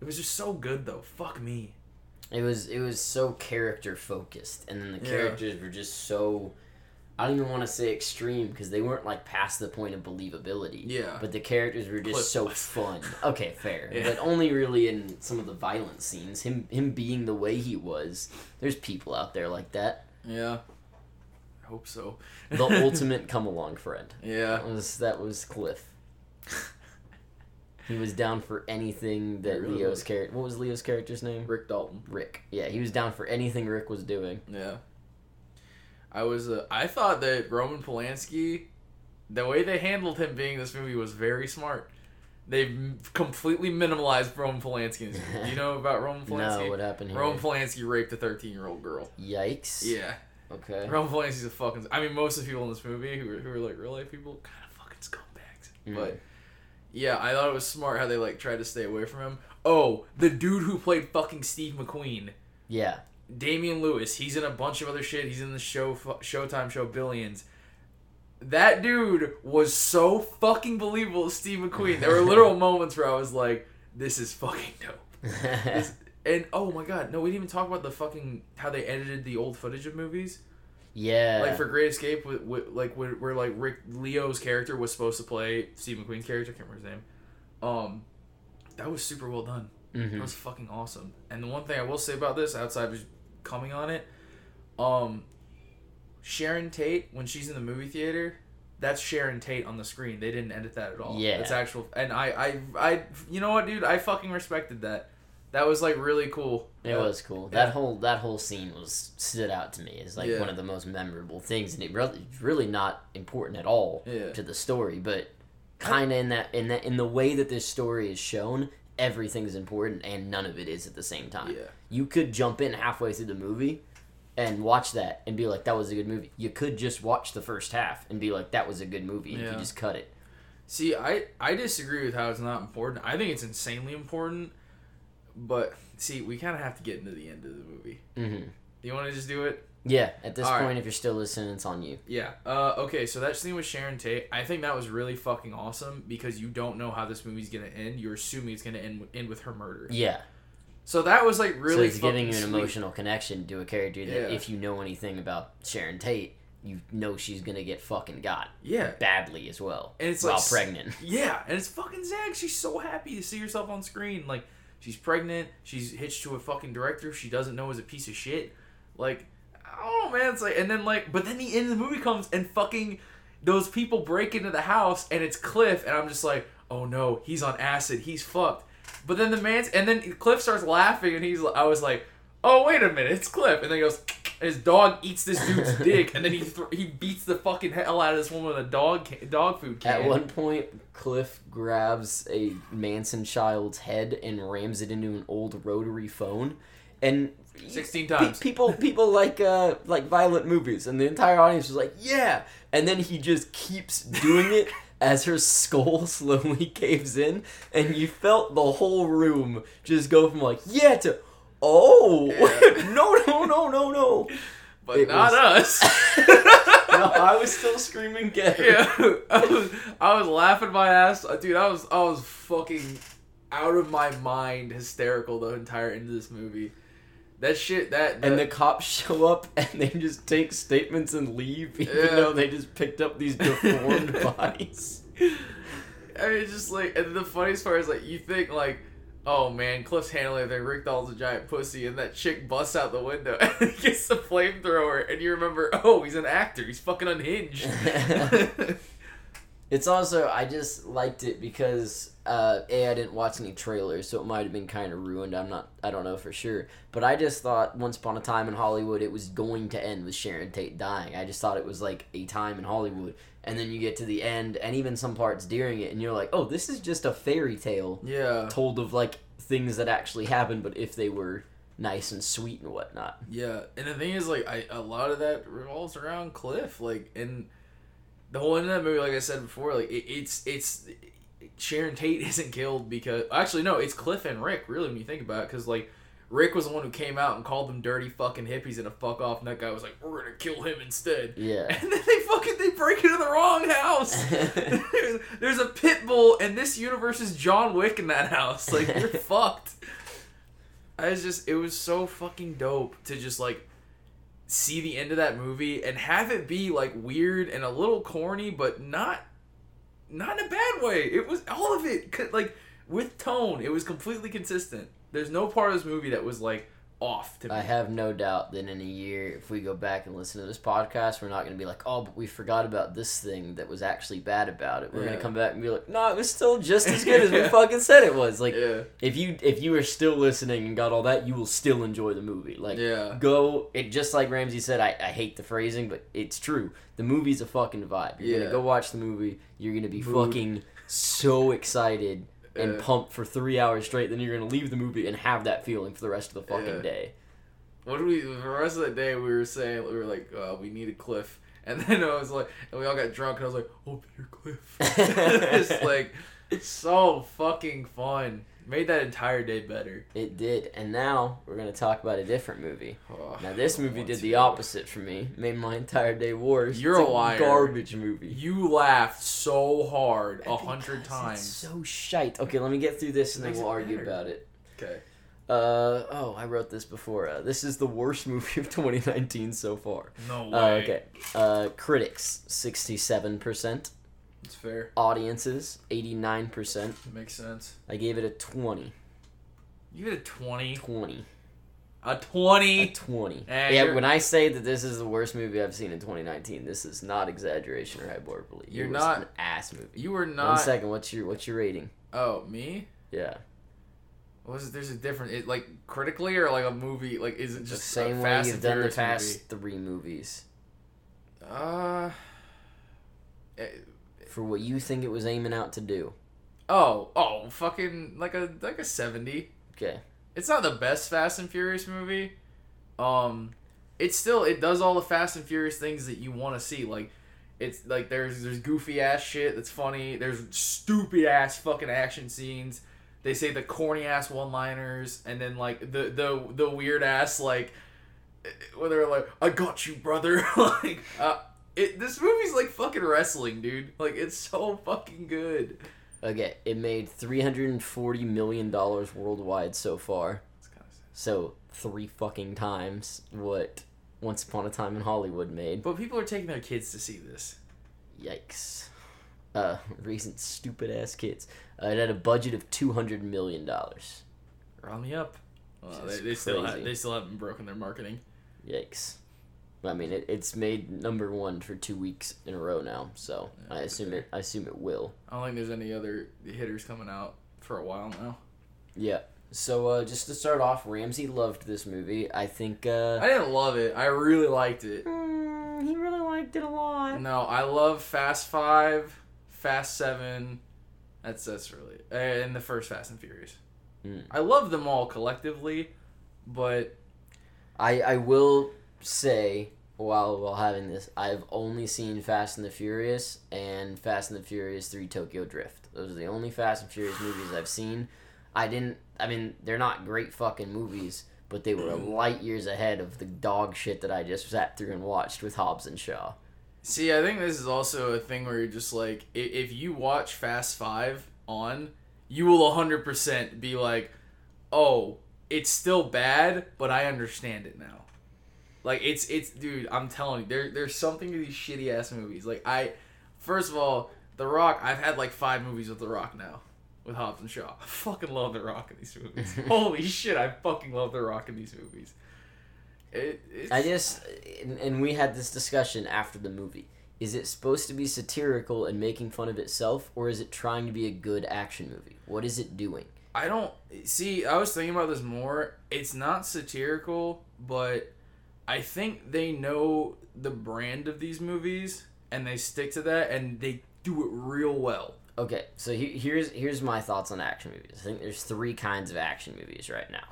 Speaker 2: It was just so good though. Fuck me.
Speaker 1: It was it was so character focused, and then the
Speaker 2: Yeah.
Speaker 1: characters were just so. I don't even want to say extreme because they weren't like past the point of believability.
Speaker 2: Yeah.
Speaker 1: But the characters were just so fun. Okay, fair.
Speaker 2: Yeah.
Speaker 1: But only really in some of the violent scenes. Him him being the way he was. There's people out there like that.
Speaker 2: Yeah. I hope so.
Speaker 1: The ultimate come along friend.
Speaker 2: Yeah.
Speaker 1: That was that was Cliff. He was down for anything that
Speaker 2: really
Speaker 1: Leo's character. What was Leo's character's name?
Speaker 2: Rick Dalton.
Speaker 1: Rick. Yeah, he was down for anything Rick was doing.
Speaker 2: Yeah. I was. Uh, I thought that Roman Polanski, the way they handled him being in this movie was very smart. They've completely minimalized Roman Polanski. in this movie. Do you know about Roman Polanski?
Speaker 1: No, what happened here?
Speaker 2: Roman Polanski raped a 13 year old girl.
Speaker 1: Yikes.
Speaker 2: Yeah.
Speaker 1: Okay.
Speaker 2: Roman Polanski's a fucking. I mean, most of the people in this movie who are, who are like real life people, kind of fucking scumbags.
Speaker 1: Mhm.
Speaker 2: But yeah, I thought it was smart how they like tried to stay away from him. Oh, the dude who played fucking Steve McQueen,
Speaker 1: Yeah.
Speaker 2: Damian Lewis. He's in a bunch of other shit. He's in the show Showtime show Billions. That dude was so fucking believable as Steve McQueen. There were literal moments where I was like, "This is fucking dope." This- and oh my god, no, we didn't even talk about the fucking how they edited the old footage of movies.
Speaker 1: Yeah.
Speaker 2: Like for Great Escape, with, with, like where, where like Rick Leo's character was supposed to play Steve McQueen's character. I can't remember his name. Um, that was super well done.
Speaker 1: Mhm.
Speaker 2: That was fucking awesome. And the one thing I will say about this, outside of coming on it, um, Sharon Tate when she's in the movie theater, that's Sharon Tate on the screen. They didn't edit that at all.
Speaker 1: Yeah.
Speaker 2: it's actual. And I, I, I, you know what, dude? I fucking respected that. That was like really cool.
Speaker 1: It
Speaker 2: Uh,
Speaker 1: was cool.
Speaker 2: yeah.
Speaker 1: That whole that whole scene was stood out to me as like
Speaker 2: Yeah.
Speaker 1: one of the most memorable things, and it really really not important at all
Speaker 2: Yeah.
Speaker 1: to the story, but kind of in that in that in the way that this story is shown, everything is important and none of it is at the same time.
Speaker 2: Yeah.
Speaker 1: You could jump in halfway through the movie and watch that and be like, "That was a good movie." You could just watch the first half and be like, "That was a good movie." You could just cut it.
Speaker 2: See, I I disagree with how it's not important. I think it's insanely important. But see, we kind of have to get into the end of the movie.
Speaker 1: hmm
Speaker 2: Do you want to just do it?
Speaker 1: Yeah. At this
Speaker 2: All right.
Speaker 1: point, if you're still listening, it's on you.
Speaker 2: Yeah. Uh, okay, so that scene with Sharon Tate, I think that was really fucking awesome because you don't know how this movie's gonna end. You're assuming it's gonna end end with her murder.
Speaker 1: Yeah.
Speaker 2: So that was like really.
Speaker 1: so it's giving you an
Speaker 2: sweet.
Speaker 1: emotional connection to a character that
Speaker 2: Yeah.
Speaker 1: if you know anything about Sharon Tate, you know she's gonna get fucking got
Speaker 2: Yeah.
Speaker 1: badly as well.
Speaker 2: And it's
Speaker 1: while
Speaker 2: like
Speaker 1: pregnant.
Speaker 2: Yeah, and it's fucking Zag. She's so happy to see herself on screen. Like she's pregnant. She's hitched to a fucking director she doesn't know is a piece of shit. Like oh man. It's like, and then like, but then the end of the movie comes and fucking those people break into the house and it's Cliff, and I'm just like, oh no, he's on acid. He's fucked. But then the man's and then Cliff starts laughing and he's. I was like, oh wait a minute, it's Cliff, and then he goes. His dog eats this dude's dick, and then he th- he beats the fucking hell out of this woman with a dog ca- dog food can.
Speaker 1: At one point, Cliff grabs a Manson child's head and rams it into an old rotary phone, and
Speaker 2: 16
Speaker 1: pe-
Speaker 2: times.
Speaker 1: people people like uh like violent movies, and the entire audience was like, "Yeah!" And then he just keeps doing it as her skull slowly caves in, and you felt the whole room just go from like, "Yeah" to "Oh
Speaker 2: Yeah.
Speaker 1: no no no no no."
Speaker 2: but
Speaker 1: It
Speaker 2: not
Speaker 1: was-
Speaker 2: us.
Speaker 1: No, I was still screaming "Get her!"
Speaker 2: yeah, I was, I was laughing my ass, uh, dude. I was, I was fucking out of my mind, hysterical the entire end of this movie. That shit, that,
Speaker 1: And the cops show up and they just take statements and leave, even
Speaker 2: Yeah.
Speaker 1: though they just picked up these deformed bodies.
Speaker 2: I mean, just like, and the funniest part is like, you think like, oh man, Cliff's handling it, Rick Dalton's a giant pussy, and that chick busts out the window and he gets the flamethrower, and you remember, oh, he's an actor, he's fucking unhinged.
Speaker 1: It's also I just liked it because uh, a I didn't watch any trailers, so it might have been kind of ruined. I'm not I don't know for sure, but I just thought Once Upon a Time in Hollywood it was going to end with Sharon Tate dying. I just thought it was like a time in Hollywood, and then you get to the end, and even some parts during it, and you're like, oh, this is just a fairy tale
Speaker 2: yeah.
Speaker 1: told of like things that actually happened, but if they were nice and sweet and whatnot.
Speaker 2: Yeah, and the thing is, like, I a lot of that revolves around Cliff, like, and the whole end of that movie, like I said before, like, it, it's it's Sharon Tate isn't killed because actually no, it's Cliff and Rick. Really, when you think about it, because like Rick was the one who came out and called them dirty fucking hippies and a fuck off, and that guy was like, we're gonna kill him instead.
Speaker 1: Yeah.
Speaker 2: And then they fucking they break into the wrong house. there's, there's a pit bull, and this universe is John Wick in that house. Like you're fucked. I was just it was so fucking dope to just like see the end of that movie and have it be like weird and a little corny, but not not in a bad way. It was all of it like with tone. It was completely consistent. There's no part of this movie that was like off to me.
Speaker 1: I have no doubt that in a year, if we go back and listen to this podcast, we're not going to be like, oh, but we forgot about this thing that was actually bad about it. We're going to come back and be like, no, it was still just as good as we fucking said it was. Like,
Speaker 2: yeah,
Speaker 1: if you if you are still listening and got all that, you will still enjoy the movie. Like,
Speaker 2: yeah,
Speaker 1: go it just like Ramsey said. I, I hate the phrasing, but it's true. The movie's a fucking vibe. You're
Speaker 2: Yeah.
Speaker 1: gonna go watch the movie. You're gonna be
Speaker 2: Mood.
Speaker 1: fucking so excited and
Speaker 2: Yeah.
Speaker 1: pumped for three hours straight, then you're gonna leave the movie and have that feeling for the rest of the fucking
Speaker 2: Yeah.
Speaker 1: day.
Speaker 2: What did we? The rest of the day, we were saying we were like, uh, we need a cliff, and then I was like, and we all got drunk, and I was like, oh, Peter Cliff. it's like it's so fucking fun. Made that entire day better.
Speaker 1: It did, and now we're gonna talk about a different movie.
Speaker 2: Oh,
Speaker 1: Now this movie did
Speaker 2: to.
Speaker 1: the opposite for me. Made my entire day worse.
Speaker 2: You're
Speaker 1: It's
Speaker 2: a liar.
Speaker 1: Garbage movie.
Speaker 2: You laughed so hard a hundred times.
Speaker 1: It's so shite. Okay, let me get through this and then we'll argue
Speaker 2: better.
Speaker 1: about it.
Speaker 2: Okay.
Speaker 1: Uh oh, I wrote this before. Uh, this is the worst movie of 2019 so far.
Speaker 2: No way.
Speaker 1: Uh, okay. Uh, critics 67%.
Speaker 2: It's fair.
Speaker 1: Audiences 89%.
Speaker 2: Makes sense.
Speaker 1: I gave it a 20.
Speaker 2: You get a 20.
Speaker 1: 20.
Speaker 2: A
Speaker 1: A
Speaker 2: 20.
Speaker 1: 20.
Speaker 2: Eh,
Speaker 1: yeah,
Speaker 2: you're-
Speaker 1: when I say that this is the worst movie I've seen in 2019, this is not exaggeration or hyperbole.
Speaker 2: You're not-
Speaker 1: an ass movie.
Speaker 2: You were not.
Speaker 1: One second, what's your what's your rating?
Speaker 2: Oh, me?
Speaker 1: Yeah.
Speaker 2: Was it, there's a different it, like critically or like a movie like is it
Speaker 1: The
Speaker 2: just
Speaker 1: same
Speaker 2: a
Speaker 1: way
Speaker 2: Fast
Speaker 1: you've done the past three movies.
Speaker 2: movie? Uh. eh,
Speaker 1: For what you think it was aiming out to do.
Speaker 2: Oh, oh, fucking like a like a seventy.
Speaker 1: Okay.
Speaker 2: It's not the best Fast and Furious movie. Um, it's still it does all the Fast and Furious things that you want to see. Like, it's like there's there's goofy ass shit that's funny. There's stupid ass fucking action scenes. They say the corny ass one liners, and then like the the the weird ass like where they're like, "I got you, brother." like, uh, it this movie's like fucking wrestling, dude. Like, it's so fucking good.
Speaker 1: Okay, it made $340 million worldwide so far.
Speaker 2: It's kind of sad.
Speaker 1: So, three fucking times what Once Upon a Time in Hollywood made.
Speaker 2: But people are taking their kids to see this.
Speaker 1: Yikes. Uh, raising stupid ass kids. Uh, it had a budget of $200 million.
Speaker 2: Round me up. Well, they, they still ha- they still haven't broken their marketing.
Speaker 1: Yikes. I mean, it, it's made number one for two weeks in a row now, so
Speaker 2: Yeah,
Speaker 1: I assume it. I assume it will.
Speaker 2: I don't think there's any other hitters coming out for a while now.
Speaker 1: Yeah. So uh, just to start off, Ramsey loved this movie. I think uh,
Speaker 2: I didn't love it. I really liked it.
Speaker 1: mm, he really liked it a lot.
Speaker 2: No, I love Fast Five, Fast Seven. That's that's really and the first Fast and Furious.
Speaker 1: Mm.
Speaker 2: I love them all collectively, but
Speaker 1: I I will say while while having this, I've only seen Fast and the Furious and Fast and the Furious Three Tokyo Drift. Those are the only Fast and Furious movies I've seen. I didn't. I mean, they're not great fucking movies, but they were mm. light years ahead of the dog shit that I just sat through and watched with Hobbs and Shaw.
Speaker 2: See, I think this is also a thing where you're just like, i- if you watch Fast Five on, you will 100% be like, oh, it's still bad, but I understand it now. Like, it's, it's, dude, I'm telling you, there, there's something to these shitty ass movies. Like, I, first of all, The Rock, I've had like five movies with The Rock now. With Hobbs and Shaw. I fucking love The Rock in these movies. Holy shit, I fucking love The Rock in these movies. It, it's,
Speaker 1: I just and, and we had this discussion after the movie. Is it supposed to be satirical and making fun of itself, or is it trying to be a good action movie? What is it doing?
Speaker 2: I don't see. I was thinking about this more. It's not satirical, but I think they know the brand of these movies and they stick to that and they do it real well.
Speaker 1: Okay, so he, here's here's my thoughts on action movies. I think there's three kinds of action movies right now.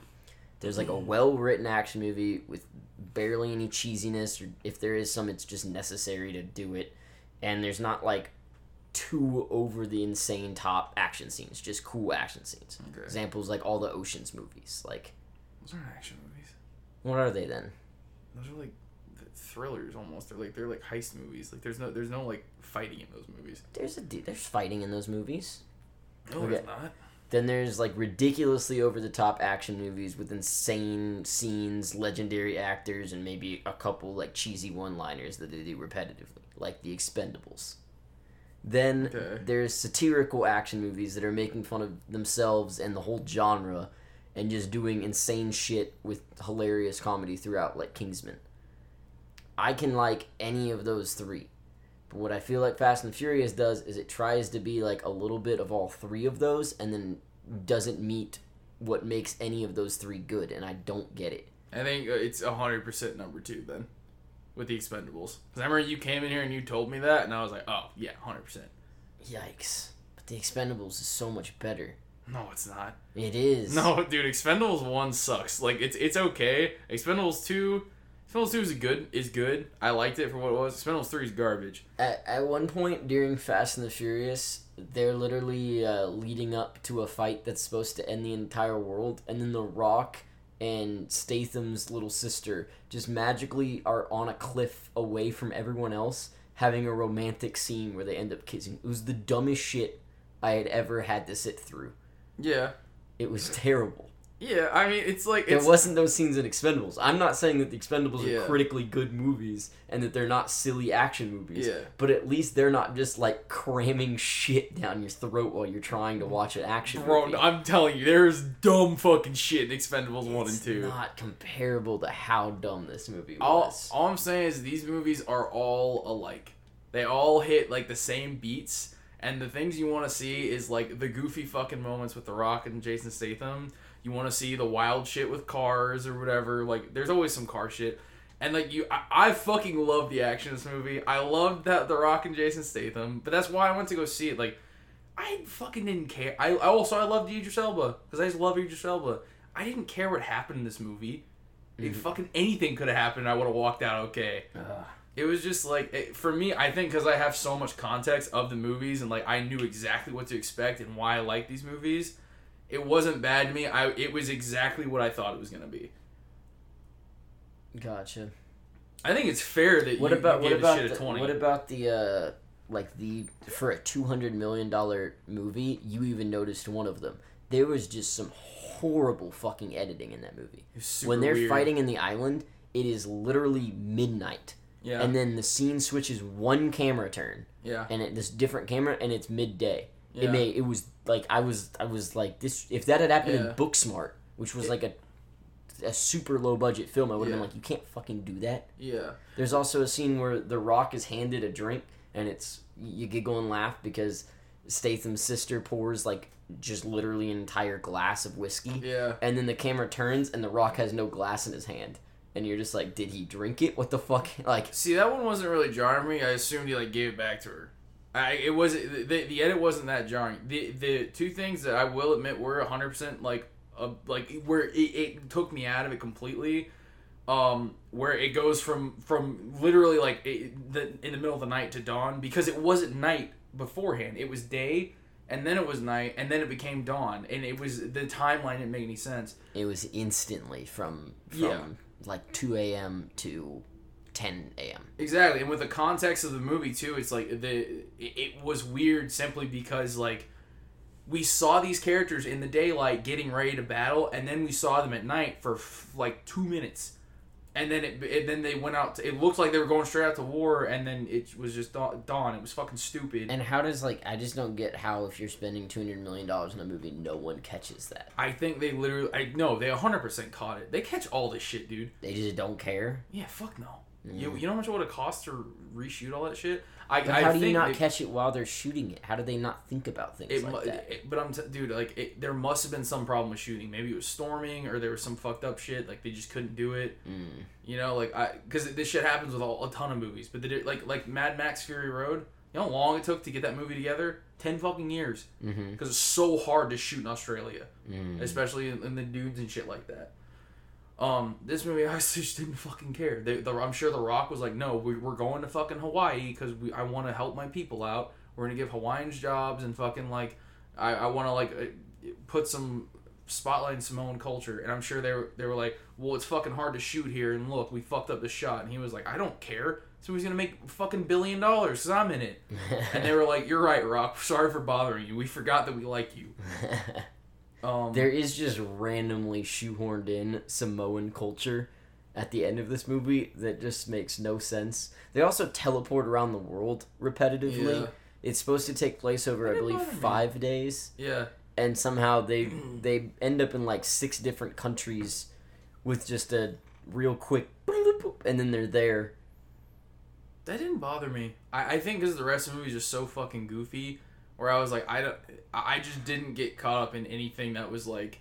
Speaker 1: There's like a hmm. well written action movie with barely any cheesiness, or if there is some, it's just necessary to do it. And there's not like too over the insane top action scenes, just cool action scenes.
Speaker 2: Okay.
Speaker 1: Examples like all the Ocean's movies. Like,
Speaker 2: Those aren't action movies.
Speaker 1: what are they then?
Speaker 2: Those are like thrillers almost. They're like they're like heist movies. Like there's no there's no like fighting in those movies.
Speaker 1: There's a there's fighting in those movies.
Speaker 2: No,
Speaker 1: Okay.
Speaker 2: there's not.
Speaker 1: Then there's like ridiculously over the top action movies with insane scenes, legendary actors, and maybe a couple like cheesy one liners that they do repetitively, like The Expendables. Then
Speaker 2: Okay.
Speaker 1: there's satirical action movies that are making fun of themselves and the whole genre and just doing insane shit with hilarious comedy throughout, like Kingsman. I can like any of those three. But what I feel like Fast and Furious does is it tries to be like a little bit of all three of those and then doesn't meet what makes any of those three good, and I don't get it.
Speaker 2: I think uh, it's hundred percent number two then, with the Expendables. Because I remember you came in here and you told me that, and I was like, oh yeah, hundred percent.
Speaker 1: Yikes. But The Expendables is so much better.
Speaker 2: No, it's not.
Speaker 1: It is.
Speaker 2: No, dude, Expendables one sucks. Like it's it's okay. Expendables two, Expendables two is good. Is good. I liked it for what it was. Expendables three is garbage.
Speaker 1: At, at one point during Fast and the Furious, they're literally uh, leading up to a fight that's supposed to end the entire world, and then The Rock and Statham's little sister just magically are on a cliff away from everyone else, having a romantic scene where they end up kissing. It was the dumbest shit I had ever had to sit through.
Speaker 2: Yeah,
Speaker 1: It was terrible.
Speaker 2: yeah. I mean, it's like
Speaker 1: There wasn't those scenes in Expendables. I'm not saying that the Expendables
Speaker 2: Yeah.
Speaker 1: are critically good movies and that they're not silly action movies.
Speaker 2: Yeah.
Speaker 1: But at least they're not just like cramming shit down your throat while you're trying to watch an action
Speaker 2: bro.
Speaker 1: movie.
Speaker 2: I'm telling you, there's dumb fucking shit in Expendables one and two.
Speaker 1: not comparable to how dumb this movie
Speaker 2: all,
Speaker 1: was.
Speaker 2: all I'm saying is these movies are all alike. They all hit like the same beats, and the things you want to see is like the goofy fucking moments with The Rock and Jason Statham. You want to see the wild shit with cars or whatever. Like, there's always some car shit. And like you, I, I fucking love the action in this movie. I loved that The Rock and Jason Statham, but that's why I went to go see it. Like, I fucking didn't care. I, I also I loved Idris Elba because I just love Idris Elba. I didn't care what happened in this movie. It mm-hmm. fucking anything could have happened. I would have walked out okay.
Speaker 1: Ugh.
Speaker 2: It was just like it, for me. I think because I have so much context of the movies and like I knew exactly what to expect and why I like these movies. It wasn't bad to me. I it was exactly what I thought it was gonna be.
Speaker 1: Gotcha.
Speaker 2: I think it's fair that
Speaker 1: What
Speaker 2: you,
Speaker 1: about
Speaker 2: you
Speaker 1: what about
Speaker 2: shit
Speaker 1: the, what about the uh like the for a two hundred million dollar movie? You even noticed one of them. There was just some horrible fucking editing in that movie.
Speaker 2: It was super
Speaker 1: when they're
Speaker 2: weird.
Speaker 1: fighting in the island, it is literally midnight,
Speaker 2: yeah,
Speaker 1: and then the scene switches one camera turn,
Speaker 2: yeah,
Speaker 1: and it, this different camera, and it's midday.
Speaker 2: yeah.
Speaker 1: It made it was like I was I was like this. If that had happened
Speaker 2: Yeah.
Speaker 1: in Booksmart, which was like a a super low budget film, I would have
Speaker 2: Yeah.
Speaker 1: been like, you can't fucking do that.
Speaker 2: yeah,
Speaker 1: There's also a scene where The Rock is handed a drink, and it's you giggle and laugh because Statham's sister pours like just literally an entire glass of whiskey,
Speaker 2: yeah.
Speaker 1: and then the camera turns and The Rock has no glass in his hand, and you're just like, did he drink it? What the fuck? Like,
Speaker 2: See, that one wasn't really jarring me. I assumed he like gave it back to her. I it was the, the edit wasn't that jarring. The the two things that I will admit were 100% like uh, like where it, it took me out of it completely. Um, where it goes from from literally like it, the in the middle of the night to dawn because it wasn't night beforehand. It was day and then it was night and then it became dawn and it was the timeline didn't make any sense.
Speaker 1: it was instantly from from
Speaker 2: Yeah.
Speaker 1: Like 2 a.m. to 10 a.m.
Speaker 2: Exactly, and with the context of the movie too, it's like the it, was weird simply because like we saw these characters in the daylight getting ready to battle, and then we saw them at night for f- like two minutes, and then it, and then they went out. To, it looked like they were going straight out to war, and then it was just dawn. dawn. It was fucking stupid.
Speaker 1: And how does like I just don't get how if you're spending 200 million dollars on a movie, no one catches that.
Speaker 2: I think they literally, I no, they hundred percent caught it. They catch all this shit, dude.
Speaker 1: They just don't care.
Speaker 2: Yeah, fuck no. You, you know how much it would have cost to reshoot all that shit? I,
Speaker 1: But
Speaker 2: I
Speaker 1: how do you not
Speaker 2: they-
Speaker 1: catch it while they're shooting it? How do they not think about things
Speaker 2: It,
Speaker 1: like that?
Speaker 2: it- but I'm t- dude, like it, there must have been some problem with shooting. Maybe it was storming, or there was some fucked up shit. Like they just couldn't do it.
Speaker 1: Mm.
Speaker 2: You know, like I because this shit happens with all, a ton of movies. But they did, like like Mad Max Fury Road. You know how long it took to get that movie together? Ten fucking years.
Speaker 1: Mm-hmm.
Speaker 2: Because it's so hard to shoot in Australia,
Speaker 1: Mm.
Speaker 2: especially in, in the dudes and shit like that. Um, this movie, I just didn't fucking care. They, the, I'm sure The Rock was like, "No, we, we're going to fucking Hawaii because I want to help my people out. We're gonna give Hawaiians jobs and fucking like, I, I want to like uh, put some spotlight in Samoan culture." And I'm sure they were they were like, "Well, it's fucking hard to shoot here, and look, we fucked up the shot." And he was like, "I don't care." So he's gonna make fucking billion dollars because I'm in it. And they were like, "You're right, Rock. Sorry for bothering you. We forgot that we like you." Um,
Speaker 1: there is just randomly shoehorned in Samoan culture at the end of this movie that just makes no sense. They also teleport around the world repetitively.
Speaker 2: Yeah.
Speaker 1: It's supposed to take place over, I believe,
Speaker 2: bothered me.
Speaker 1: five days,
Speaker 2: yeah.
Speaker 1: and somehow they they end up in like six different countries with just a real quick, and then they're there.
Speaker 2: That didn't bother me. I, I think because the rest of the movie is just so fucking goofy, where I was like, I don't, I just didn't get caught up in anything that was like,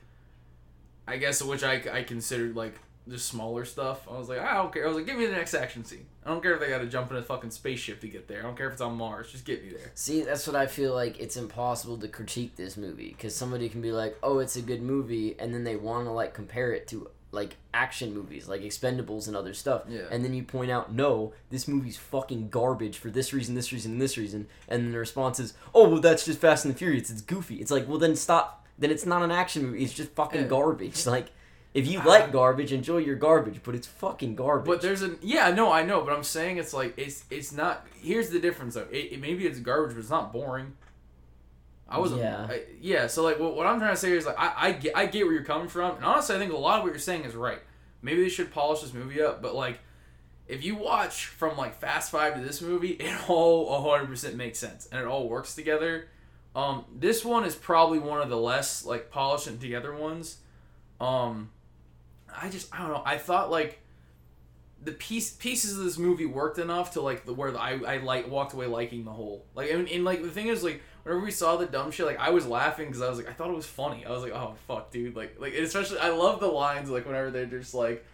Speaker 2: I guess which I, I considered like just smaller stuff. I was like, I don't care. I was like, give me the next action scene. I don't care if they got to jump in a fucking spaceship to get there. I don't care if it's on Mars. Just get me there.
Speaker 1: See, that's what I feel like. It's impossible to critique this movie because somebody can be like, "Oh, it's a good movie," and then they want to like compare it to like action movies, like Expendables and other stuff.
Speaker 2: Yeah.
Speaker 1: And then you point out, "No, this movie's fucking garbage for this reason, this reason, and this reason," and then the response is, "Oh, well, that's just Fast and the Furious. It's goofy." It's like, well, then stop. Then it's not an action movie. It's just fucking
Speaker 2: Yeah.
Speaker 1: garbage. Like. If you like garbage, enjoy your garbage, but it's fucking garbage.
Speaker 2: But there's a yeah, no, I know, but I'm saying it's like it's it's not. Here's the difference though. It, it- maybe it's garbage, but it's not boring. I wasn't.
Speaker 1: Yeah.
Speaker 2: I, yeah. So like, what, what I'm trying to say is like, I, I get I get where you're coming from, and honestly, I think a lot of what you're saying is right. Maybe they should polish this movie up, but like, if you watch from like Fast Five to this movie, it all 100 percent makes sense, and it all works together. Um, this one is probably one of the less like polished and together ones. Um, I just I don't know. I thought like the piece pieces of this movie worked enough to like the where the, I I like walked away liking the whole like and, and like the thing is like whenever we saw the dumb shit like I was laughing because I was like I thought it was funny. I was like oh fuck dude. Like like especially I love the lines like whenever they're just like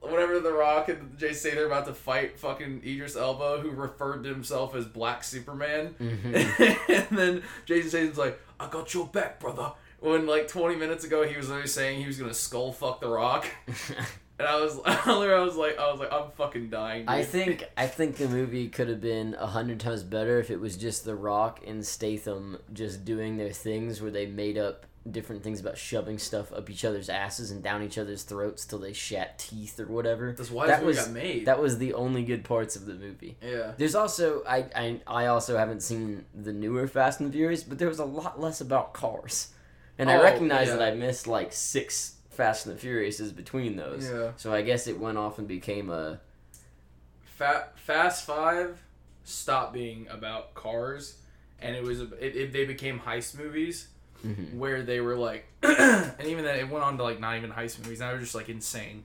Speaker 2: whenever The Rock and Jay say they're about to fight fucking Idris Elba who referred to himself as Black Superman.
Speaker 1: Mhm.
Speaker 2: and then Jason Statham's like I got your back brother. When like 20 minutes ago he was literally saying he was gonna skull fuck The Rock and I was, I was like, I was like, I'm fucking dying. Dude.
Speaker 1: I think I think the movie could have been a hundred times better if it was just The Rock and Statham just doing their things where they made up different things about shoving stuff up each other's asses and down each other's throats till they shat teeth or whatever.
Speaker 2: that's why
Speaker 1: that was-
Speaker 2: got made.
Speaker 1: That was the only good parts of the movie.
Speaker 2: yeah,
Speaker 1: There's also I, I I also haven't seen the newer Fast and Furious, but there was a lot less about cars, and I
Speaker 2: Oh,
Speaker 1: recognize
Speaker 2: yeah.
Speaker 1: that I missed like six Fast and the Furious is between those.
Speaker 2: yeah.
Speaker 1: So I guess it went off and became a
Speaker 2: Fat Fast Five stopped being about cars, and it was it, it, they became heist movies
Speaker 1: mhm.
Speaker 2: where they were like, and even then it went on to like not even heist movies. Now they're just like insane,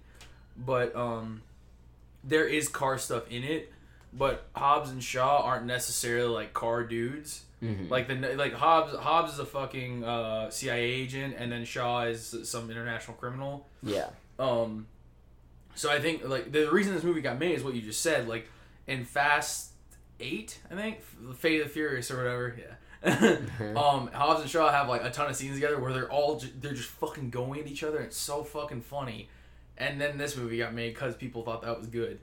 Speaker 2: but um, there is car stuff in it. But Hobbs and Shaw aren't necessarily like car dudes.
Speaker 1: Mhm.
Speaker 2: Like the like Hobbs Hobbs is a fucking uh, CIA agent, and then Shaw is some international criminal.
Speaker 1: yeah.
Speaker 2: Um, so I think like the reason this movie got made is what you just said. Like in Fast Eight, I think Fate of the Furious or whatever. Yeah. um, Hobbs and Shaw have like a ton of scenes together where they're all ju- they're just fucking going at each other. And it's so fucking funny. And then this movie got made because people thought that was good.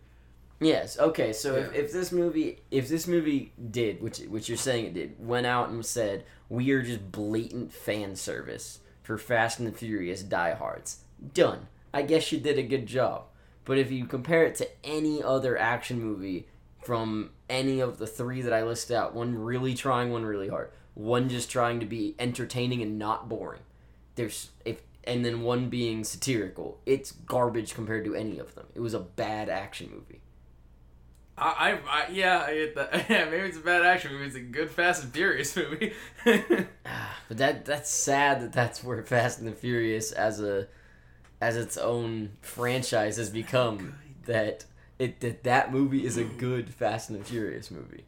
Speaker 1: Yes. Okay. So if, if this movie if this movie did which which you're saying it did went out and said we are just blatant fan service for Fast and the Furious diehards done. I guess you did a good job. But if you compare it to any other action movie from any of the three that I listed out, one really trying, one really hard, one just trying to be entertaining and not boring. There's if and then one being satirical. It's garbage compared to any of them. It was a bad action movie.
Speaker 2: I, I, I yeah, I get that. Yeah, maybe it's a bad action movie. It's a good Fast and Furious movie.
Speaker 1: Ah, but that that's sad that that's where Fast and the Furious as a as its own franchise has become that it that that movie is a good Fast and the Furious movie.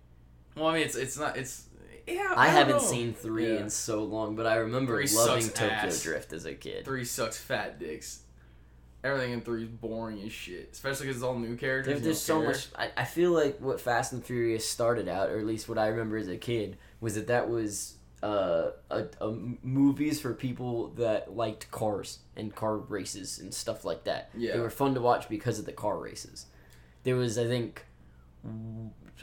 Speaker 2: well, I mean, it's it's not it's yeah.
Speaker 1: I,
Speaker 2: don't
Speaker 1: haven't
Speaker 2: know.
Speaker 1: seen 3
Speaker 2: Yeah.
Speaker 1: in so long, but I remember
Speaker 2: Three
Speaker 1: loving Tokyo
Speaker 2: ass.
Speaker 1: Drift as a kid.
Speaker 2: Three sucks fat dicks. Everything in three is boring as shit, especially because it's all new characters.
Speaker 1: There, there's so
Speaker 2: care.
Speaker 1: much. I, I feel like what Fast and Furious started out, or at least what I remember as a kid, was that that was uh, a, a movies for people that liked cars and car races and stuff like that.
Speaker 2: Yeah.
Speaker 1: They were fun to watch because of the car races. There was, I think,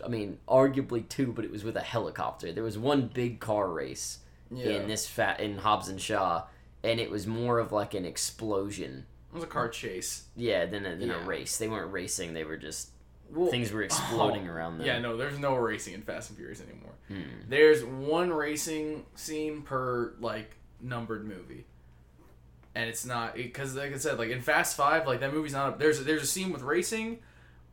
Speaker 1: I mean, arguably two, but it was with a helicopter. There was one big car race
Speaker 2: Yeah,
Speaker 1: in this fat in Hobbs and Shaw, and it was more of like an explosion.
Speaker 2: It was a car chase.
Speaker 1: Yeah, then a, than
Speaker 2: Yeah.
Speaker 1: a race. They weren't racing. They were just
Speaker 2: Well,
Speaker 1: things were exploding
Speaker 2: oh,
Speaker 1: around them.
Speaker 2: Yeah, no, there's no racing in Fast and Furious anymore.
Speaker 1: Hmm.
Speaker 2: There's one racing scene per like numbered movie, and it's not because like I said, like in Fast Five, like that movie's not. There's there's a scene with racing,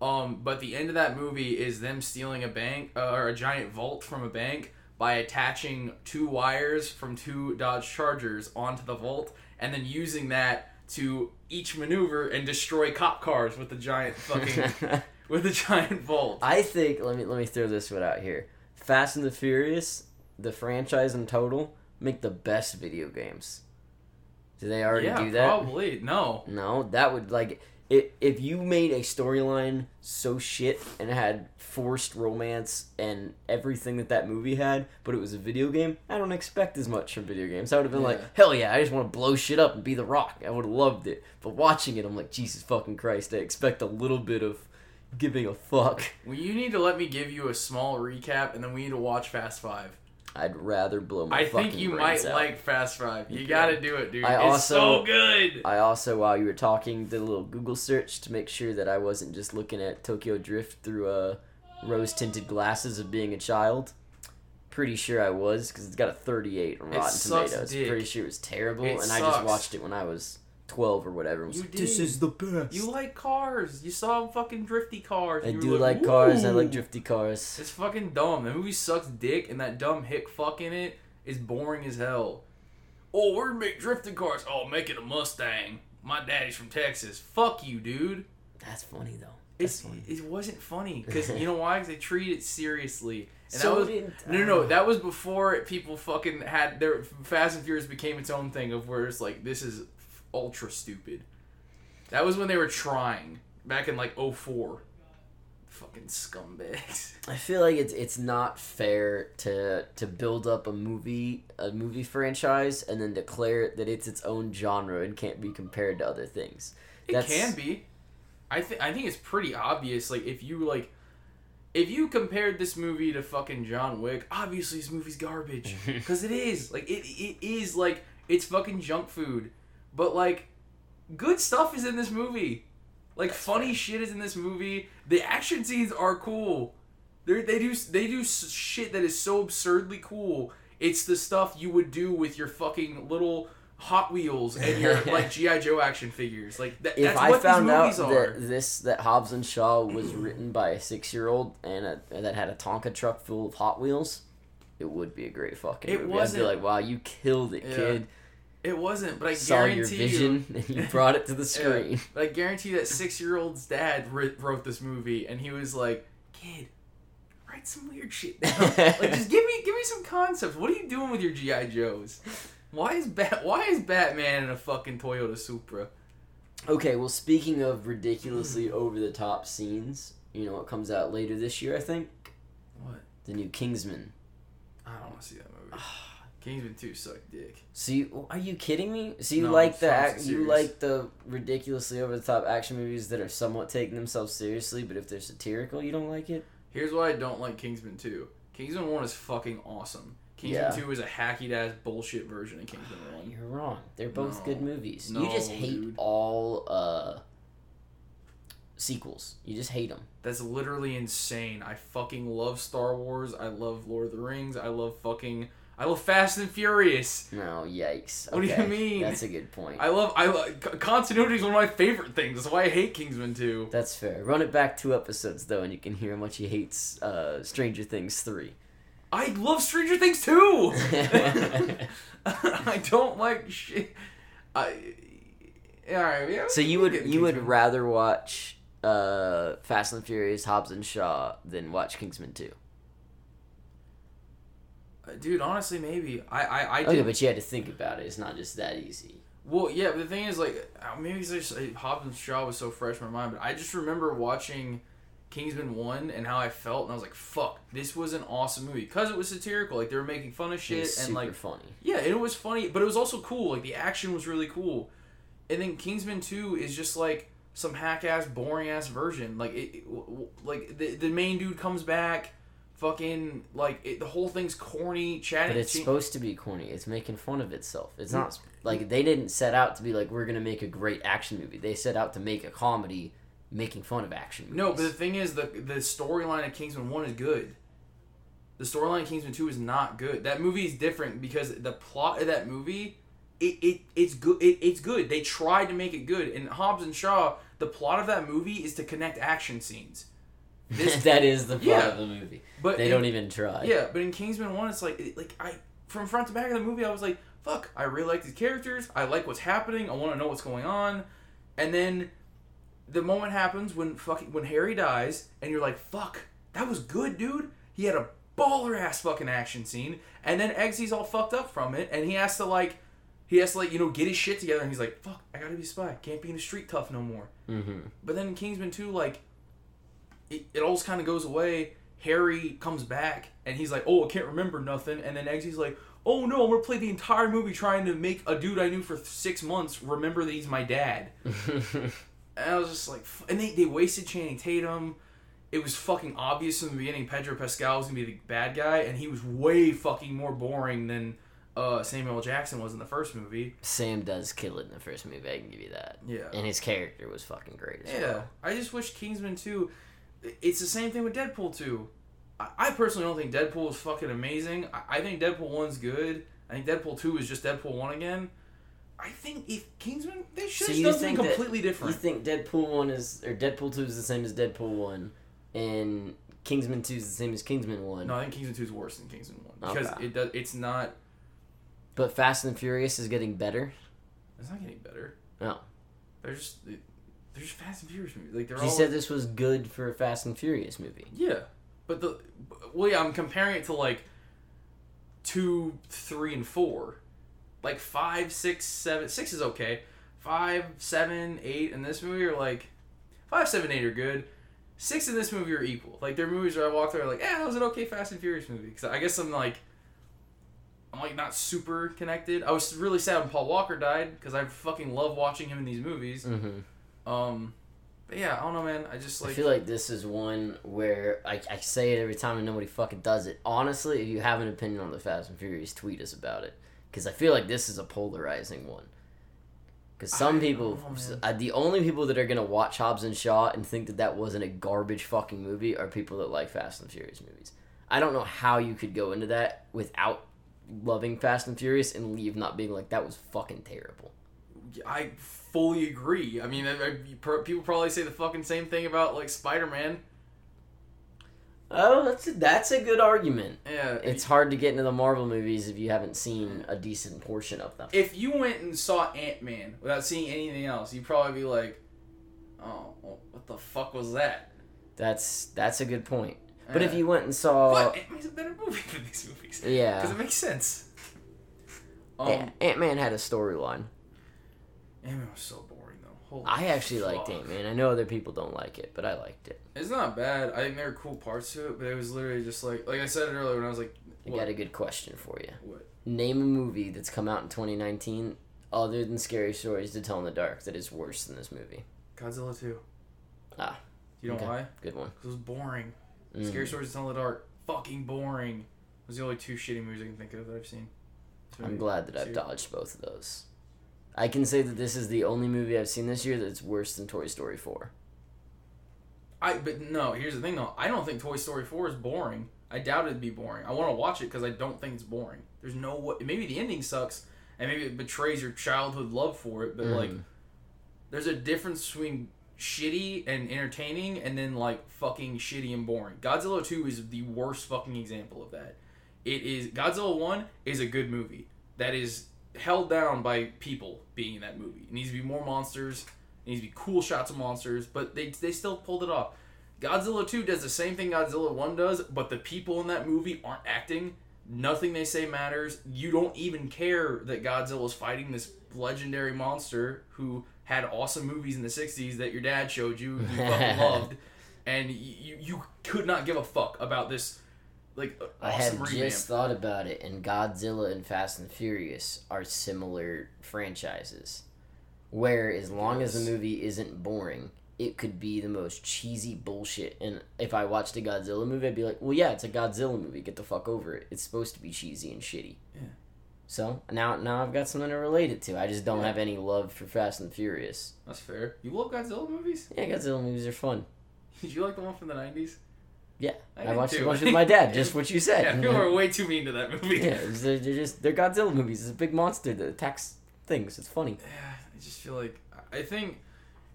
Speaker 2: um, but the end of that movie is them stealing a bank uh, or a giant vault from a bank by attaching two wires from two Dodge Chargers onto the vault, and then using that to each maneuver and destroy cop cars with the giant fucking with a giant vault.
Speaker 1: I think let me let me throw this one out here. Fast and the Furious, the franchise in total, make the best video games. Do they already
Speaker 2: yeah,
Speaker 1: do that?
Speaker 2: probably. No.
Speaker 1: No, that would like if if you made a storyline so shit and it had forced romance and everything that that movie had, but it was a video game. I don't expect as much from video games. I would have been like, hell yeah, I just want to blow shit up and be the Rock. I would have loved it. But watching it, I'm like, Jesus fucking Christ! I expect a little bit of giving a fuck.
Speaker 2: Well, you need to let me give you a small recap, and then we need to watch Fast Five.
Speaker 1: I'd rather blow my
Speaker 2: I think you might
Speaker 1: out.
Speaker 2: like Fast Five. You
Speaker 1: Yeah.
Speaker 2: gotta do it, dude.
Speaker 1: I
Speaker 2: it's
Speaker 1: also-
Speaker 2: so good.
Speaker 1: I also, while you were talking, did a little Google search to make sure that I wasn't just looking at Tokyo Drift through uh, rose tinted glasses of being a child. Pretty sure I was because it's got a 38 on Rotten
Speaker 2: sucks
Speaker 1: Tomatoes.
Speaker 2: dick.
Speaker 1: Pretty sure it was terrible,
Speaker 2: It
Speaker 1: and I just watched it when I was 12 or whatever. was
Speaker 2: You
Speaker 1: like, this is the best.
Speaker 2: You like cars. You saw fucking drifty cars.
Speaker 1: I
Speaker 2: you
Speaker 1: do
Speaker 2: were
Speaker 1: like cars. I like drifty cars.
Speaker 2: It's fucking dumb. The movie sucks dick, and that dumb hick fuck in it is boring as hell. Oh, we're gonna make drifting cars. Oh, make it a Mustang. My daddy's from Texas. Fuck you, dude.
Speaker 1: That's funny though. That's
Speaker 2: It's,
Speaker 1: funny.
Speaker 2: it wasn't funny because you know why? Because they treat it seriously. And
Speaker 1: So
Speaker 2: that was
Speaker 1: did-
Speaker 2: no, no, no. That was before people fucking had their Fast and Furious became its own thing of where it's like this is ultra stupid. That was when they were trying back in like 04. Fucking scumbags.
Speaker 1: I feel like it's it's not fair to to build up a movie a movie franchise and then declare that it's its own genre and can't be compared to other things.
Speaker 2: It can be. I think I think it's pretty obvious. Like if you like, if you compared this movie to fucking John Wick, obviously this movie's garbage because it is. Like it it is like it's fucking junk food. But like, good stuff is in this movie. Like funny shit is in this movie. The action scenes are cool. They they do they do shit that is so absurdly cool. It's the stuff you would do with your fucking little Hot Wheels and your like GI Joe action figures. Like that,
Speaker 1: If
Speaker 2: that's
Speaker 1: I
Speaker 2: what
Speaker 1: found
Speaker 2: these
Speaker 1: out
Speaker 2: movies are.
Speaker 1: that this that Hobbs and Shaw was written by a six year old and a, that had a Tonka truck full of Hot Wheels, it would be a great fucking
Speaker 2: It
Speaker 1: movie.
Speaker 2: wasn't-
Speaker 1: I'd be like, wow, you killed it,
Speaker 2: Yeah.
Speaker 1: kid.
Speaker 2: It wasn't, but I
Speaker 1: Saw
Speaker 2: guarantee
Speaker 1: your
Speaker 2: you.
Speaker 1: and you brought it to the
Speaker 2: Yeah,
Speaker 1: screen.
Speaker 2: but I guarantee that six year old's dad wrote this movie, and he was like, "Kid, write some weird shit down. like, just give me give me some concepts. What are you doing with your GI Joes? Why is Bat Why is Batman in a fucking Toyota Supra?
Speaker 1: Okay, well, speaking of ridiculously over the top scenes, you know what comes out later this year? I think
Speaker 2: What?
Speaker 1: the new Kingsman.
Speaker 2: I don't want to see that movie. Ah. Kingsman Two sucked dick.
Speaker 1: So you, are you kidding me? So you
Speaker 2: No,
Speaker 1: like the ac- you like the ridiculously over the top action movies that are somewhat taking themselves seriously, but if they're satirical, you don't like it.
Speaker 2: Here's why I don't like Kingsman Two. Kingsman One is fucking awesome. Kingsman
Speaker 1: Yeah.
Speaker 2: Two is a hacky ass bullshit version of Kingsman One.
Speaker 1: You're wrong. They're both
Speaker 2: No.
Speaker 1: good movies. you just hate
Speaker 2: dude.
Speaker 1: all uh sequels. You just hate them.
Speaker 2: That's literally insane. I fucking love Star Wars. I love Lord of the Rings. I love fucking. I love Fast and Furious.
Speaker 1: No, yikes.
Speaker 2: What do you mean?
Speaker 1: That's a good point.
Speaker 2: I love I love, continuity is one of my favorite things. That's why I hate Kingsman 2.
Speaker 1: That's fair. Run it back two episodes though and you can hear how much he hates uh, Stranger Things 3.
Speaker 2: I love Stranger Things 2. I don't like shit. I all right, yeah,
Speaker 1: so you would you
Speaker 2: Kingsman.
Speaker 1: would rather watch uh, Fast and Furious, Hobbs and Shaw than watch Kingsman
Speaker 2: 2? Dude? Honestly, maybe. I. I. I
Speaker 1: Okay,
Speaker 2: did.
Speaker 1: but you had to think about it. It's not just that easy.
Speaker 2: Well, yeah, but the thing is, like, uh, maybe it's just uh, Hobbs Shaw was so fresh in my mind, but I just remember watching Kingsman 1 and how I felt, and I was like, fuck, this was an awesome movie. Because it was satirical. Like, they were making fun of
Speaker 1: It
Speaker 2: shit, and,
Speaker 1: super
Speaker 2: like,
Speaker 1: funny.
Speaker 2: yeah, and it was funny, but it was also cool. Like, the action was really cool. And then Kingsman 2 is just, like, some hack ass, boring ass version. Like, it, it- w- w- like the, the main dude comes back, fucking, like, it, the whole thing's corny, chatting.
Speaker 1: But it's supposed to be corny. It's making fun of itself. It's not like they didn't set out to be like we're gonna make a great action movie. They set out to make a comedy, making fun of action movies.
Speaker 2: No, but the thing is, the the storyline of Kingsman One is good. The storyline of Kingsman Two is not good. That movie is different because the plot of that movie, it, it it's good. It, it's good. They tried to make it good. and Hobbs and Shaw, the plot of that movie is to connect action scenes. This,
Speaker 1: that is the plot
Speaker 2: Yeah.
Speaker 1: of the movie.
Speaker 2: but
Speaker 1: They
Speaker 2: in-
Speaker 1: don't even try.
Speaker 2: Yeah, but in Kingsman One, it's like it- like I from front to back of the movie, I was like, fuck, I really like these characters. I like what's happening. I want to know what's going on. And then the moment happens when fucking when Harry dies, and you're like, fuck, that was good, dude. He had a baller ass fucking action scene, and then Eggsy's all fucked up from it, and he has to like he has to like you know get his shit together, and he's like, "Fuck, I gotta be a spy. Can't be in the street tough no more."
Speaker 1: Mm-hmm.
Speaker 2: But then in Kingsman 2, like, it, it all kind of goes away. Harry comes back and he's like, oh, I can't remember nothing. And then Eggsy's like, oh no, I'm to play the entire movie trying to make a dude I knew for six months remember that he's my dad. and I was just like, f- and they, they wasted Channing Tatum. It was fucking obvious from the beginning Pedro Pascal was going to be the bad guy, and he was way fucking more boring than uh, Samuel Jackson was in the first movie.
Speaker 1: Sam does kill it in the first movie. I can give you that.
Speaker 2: Yeah.
Speaker 1: And his character was fucking great as
Speaker 2: Yeah,
Speaker 1: well.
Speaker 2: I just wish Kingsman 2. It's the same thing with Deadpool 2. I, I personally don't think Deadpool is fucking amazing. I, I think Deadpool 1's good. I think Deadpool 2 is just Deadpool 1 again. I think if Kingsman, they should
Speaker 1: So
Speaker 2: have done something
Speaker 1: think that-
Speaker 2: completely different.
Speaker 1: You think Deadpool one is or Deadpool two is the same as Deadpool one, and Kingsman two is the same as Kingsman one.
Speaker 2: no, I think Kingsman 2 is worse than Kingsman 1 because
Speaker 1: Okay.
Speaker 2: it does. It's not.
Speaker 1: But Fast and Furious is getting better.
Speaker 2: It's not getting better.
Speaker 1: Oh.
Speaker 2: They're just they're just Fast and Furious movies. Like they're
Speaker 1: You
Speaker 2: all.
Speaker 1: said this was good for a Fast and Furious movie.
Speaker 2: Yeah, but the well, yeah, I'm comparing it to like two, three, and four. Like five, six, seven. Six is okay. Five, seven, eight in this movie are like five, seven, eight are good. Six in this movie are equal. Like they're movies where I walk through like, yeah, that was an okay Fast and Furious movie. Because I guess I'm like, I'm like not super connected. I was really sad when Paul Walker died because I fucking love watching him in these movies.
Speaker 1: Mm-hmm.
Speaker 2: Um, but yeah, I don't know, man. I just like
Speaker 1: I feel like this is one where I, I say it every time and nobody fucking does it. Honestly, if you have an opinion on the Fast and Furious, tweet us about it. Because I feel like this is a polarizing one. Because some people,
Speaker 2: know,
Speaker 1: the only people that are going to watch Hobbs and Shaw and think that that wasn't a garbage fucking movie are people that like Fast and Furious movies. I don't know how you could go into that without loving Fast and Furious and leave not being like, that was fucking terrible.
Speaker 2: I fully agree. I mean, I, I, people probably say the fucking same thing about like Spider Man.
Speaker 1: Oh, that's a, that's a good argument.
Speaker 2: Yeah,
Speaker 1: It's hard to get into the Marvel movies if you haven't seen a decent portion of them.
Speaker 2: if you went and saw Ant Man without seeing anything else, you'd probably be like, "Oh, what the fuck was that?"
Speaker 1: That's that's a good point. But if you went and saw,
Speaker 2: but Ant Man's a better movie than these movies because
Speaker 1: yeah,
Speaker 2: it makes sense. Um,
Speaker 1: Ant Man had a storyline.
Speaker 2: Ant Man was so boring though. Holy
Speaker 1: I actually liked
Speaker 2: fuck.
Speaker 1: Ant Man. I know other people don't like it, but I liked it.
Speaker 2: It's not bad. I think there are cool parts to it, but it was literally just like, like I said earlier when I was like,
Speaker 1: I got a good question for you.
Speaker 2: What?
Speaker 1: Name a movie that's come out in 2019 other than Scary Stories to Tell in the Dark that is worse than this movie.
Speaker 2: Godzilla two.
Speaker 1: Ah,
Speaker 2: You know
Speaker 1: okay.
Speaker 2: why?
Speaker 1: Good one.
Speaker 2: 'Cause it was boring.
Speaker 1: Mm.
Speaker 2: Scary Stories to Tell in the Dark, fucking boring. Those are the only two shitty movies I can think of that I've seen.
Speaker 1: I'm glad that I've dodged both of those. I can say that this is the only movie I've seen this year that's worse than Toy Story 4.
Speaker 2: I but no. Here's the thing though. I don't think Toy Story four is boring. I doubt it'd be boring. I want to watch it because I don't think it's boring. There's no way. Maybe the ending sucks, and maybe it betrays your childhood love for it. But like,
Speaker 1: Mhm.
Speaker 2: there's a difference between shitty and entertaining, and then like fucking shitty and boring. Godzilla two is the worst fucking example of that. It is Godzilla one is a good movie that is held down by people being in that movie. It needs to be more monsters. It needs to be cool shots of monsters, but they they still pulled it off. Godzilla 2 does the same thing Godzilla 1 does, but the people in that movie aren't acting. Nothing they say matters. You don't even care that Godzilla's fighting this legendary monster who had awesome movies in the 60s that your dad showed you, you fucking loved, and you, you could not give a fuck about this like
Speaker 1: I had
Speaker 2: awesome
Speaker 1: just thought about it, and Godzilla and Fast and Furious are similar franchises. Where as long as the movie isn't boring, it could be the most cheesy bullshit. And if I watched a Godzilla movie, I'd be like, "Well, yeah, it's a Godzilla movie. Get the fuck over it. It's supposed to be cheesy and shitty."
Speaker 2: Yeah.
Speaker 1: So now, now I've got something to relate it to. I just don't
Speaker 2: Yeah.
Speaker 1: have any love for Fast and Furious.
Speaker 2: That's fair. You love Godzilla movies?
Speaker 1: Yeah, Godzilla movies are fun.
Speaker 2: Did you like the one from the 90s?
Speaker 1: Yeah,
Speaker 2: I
Speaker 1: I, watched
Speaker 2: too.
Speaker 1: a bunch with my dad. Just what you said.
Speaker 2: Yeah, people are way too mean to that movie.
Speaker 1: Yeah, they're, they're just they're Godzilla movies. It's a big monster that attacks things. It's funny.
Speaker 2: Yeah, I just feel like I think,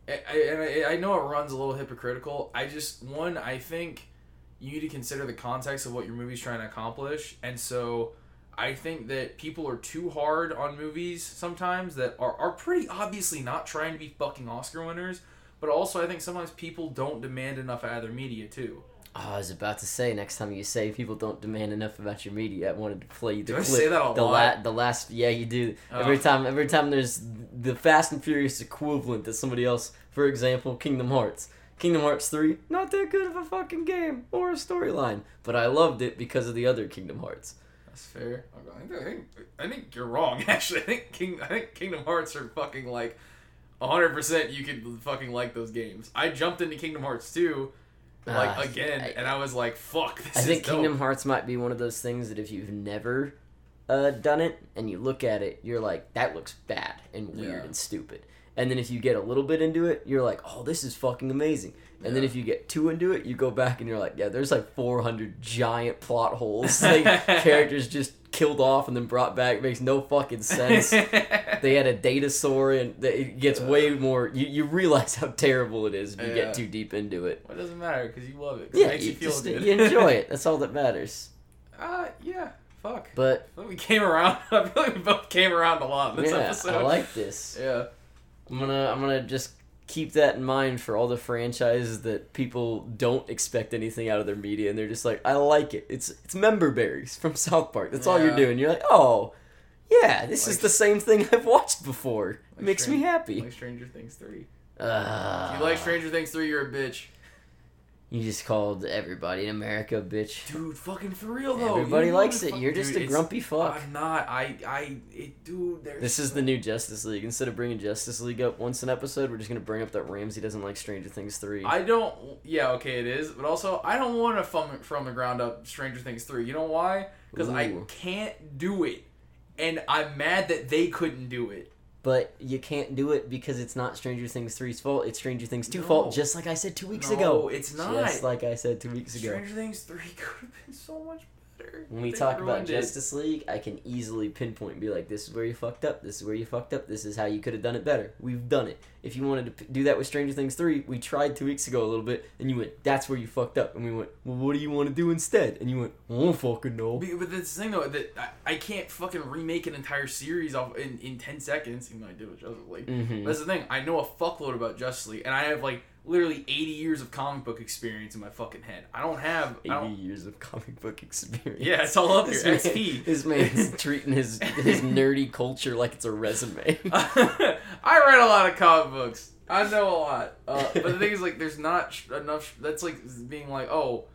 Speaker 2: I, I, and I, I know it runs a little hypocritical. I just one I think you need to consider the context of what your movie's trying to accomplish, and so I think that people are too hard on movies sometimes that are are pretty obviously not trying to be fucking Oscar winners. But also, I think sometimes people don't demand enough out of their media too.
Speaker 1: Oh, I was about to say next time you say people don't demand enough about your media, I wanted to play you the
Speaker 2: Do I say that a
Speaker 1: the
Speaker 2: lot?
Speaker 1: La- the last, yeah, you do.
Speaker 2: Oh.
Speaker 1: Every time, every time there's the Fast and Furious equivalent that somebody else. For example, Kingdom Hearts. Kingdom Hearts three, not that good of a fucking game or a storyline, but I loved it because of the other Kingdom Hearts.
Speaker 2: That's fair. I think, I think I think you're wrong. Actually, I think King I think Kingdom Hearts are fucking like hundred percent. You could fucking like those games. I jumped into Kingdom Hearts 2 like
Speaker 1: Ah,
Speaker 2: again,
Speaker 1: I-
Speaker 2: and I was like, "Fuck, this
Speaker 1: I think. Kingdom Hearts might be one of those things that if you've never uh, done it and you look at it, you're like, that looks bad and weird
Speaker 2: Yeah.
Speaker 1: and stupid. And then if you get a little bit into it, you're like, oh, this is fucking amazing. And then if you get too into it, you go back and you're like, yeah, there's like 400 giant plot holes. Like characters just killed off and then brought back. It makes no fucking sense. they had a datasaur and it gets way more. You, you realize how terrible it is if you
Speaker 2: Yeah.
Speaker 1: get too deep into it.
Speaker 2: Well, it doesn't matter because you love it.
Speaker 1: Yeah,
Speaker 2: it makes you,
Speaker 1: you,
Speaker 2: feel
Speaker 1: just,
Speaker 2: good.
Speaker 1: you enjoy it. That's all that matters.
Speaker 2: Uh, yeah. Fuck.
Speaker 1: But
Speaker 2: I feel like we came around. I feel like we both came around a lot in this
Speaker 1: yeah,
Speaker 2: episode.
Speaker 1: I like this.
Speaker 2: Yeah.
Speaker 1: I'm gonna I'm gonna just keep that in mind for all the franchises that people don't expect anything out of their media and they're just like, I like it. It's it's member berries from South Park. That's all you're doing. You're like, oh yeah, this is the same thing I've watched before. It
Speaker 2: Like
Speaker 1: makes me happy.
Speaker 2: Like Stranger Things three.
Speaker 1: Uh,
Speaker 2: If you like Stranger Things three, you're a bitch.
Speaker 1: You just called everybody in America a bitch.
Speaker 2: Dude, fucking for real though.
Speaker 1: Everybody
Speaker 2: You know
Speaker 1: likes it.
Speaker 2: fuck-
Speaker 1: You're just
Speaker 2: Dude,
Speaker 1: a grumpy fuck.
Speaker 2: I'm not. I, I, it, dude. There's
Speaker 1: This is the new Justice League. Instead of bringing Justice League up once an episode, we're just gonna bring up that Ramsey doesn't like Stranger Things three.
Speaker 2: I don't. Yeah, okay, it is. But also, I don't want to from from the ground up Stranger Things three. You know why? Because I can't do it, and I'm mad that they couldn't do it.
Speaker 1: But you can't do it because it's not Stranger Things 3's fault. It's Stranger Things 2
Speaker 2: No.
Speaker 1: fault, just like I said two weeks
Speaker 2: No,
Speaker 1: ago.
Speaker 2: it's not.
Speaker 1: Just like I said two weeks ago.
Speaker 2: Stranger Things three could have been so much better.
Speaker 1: When we
Speaker 2: They
Speaker 1: talk about
Speaker 2: ruined it.
Speaker 1: Justice League, I can easily pinpoint and be like, this is where you fucked up, this is where you fucked up, this is how you could have done it better. We've done it. If you wanted to p- do that with Stranger Things 3, we tried two weeks ago a little bit, and you went, that's where you fucked up. And we went, well, what do you want to do instead? And you went, I don't fucking know.
Speaker 2: Be- But that's the thing though that I, I can't fucking remake an entire series off in, in ten seconds. Even though I did with Justice League.
Speaker 1: Mhm.
Speaker 2: That's the thing. I know a fuckload about Justice League, and I have like literally eighty years of comic book experience in my fucking head. I don't have.
Speaker 1: 80
Speaker 2: don't,
Speaker 1: years of comic book experience.
Speaker 2: yeah, it's all up
Speaker 1: This
Speaker 2: here.
Speaker 1: man,
Speaker 2: XP.
Speaker 1: this man's treating his his nerdy culture like it's a resume.
Speaker 2: I read a lot of comic books. I know a lot. Uh, but the thing is, like, there's not sh- enough. Sh- that's like being like, oh,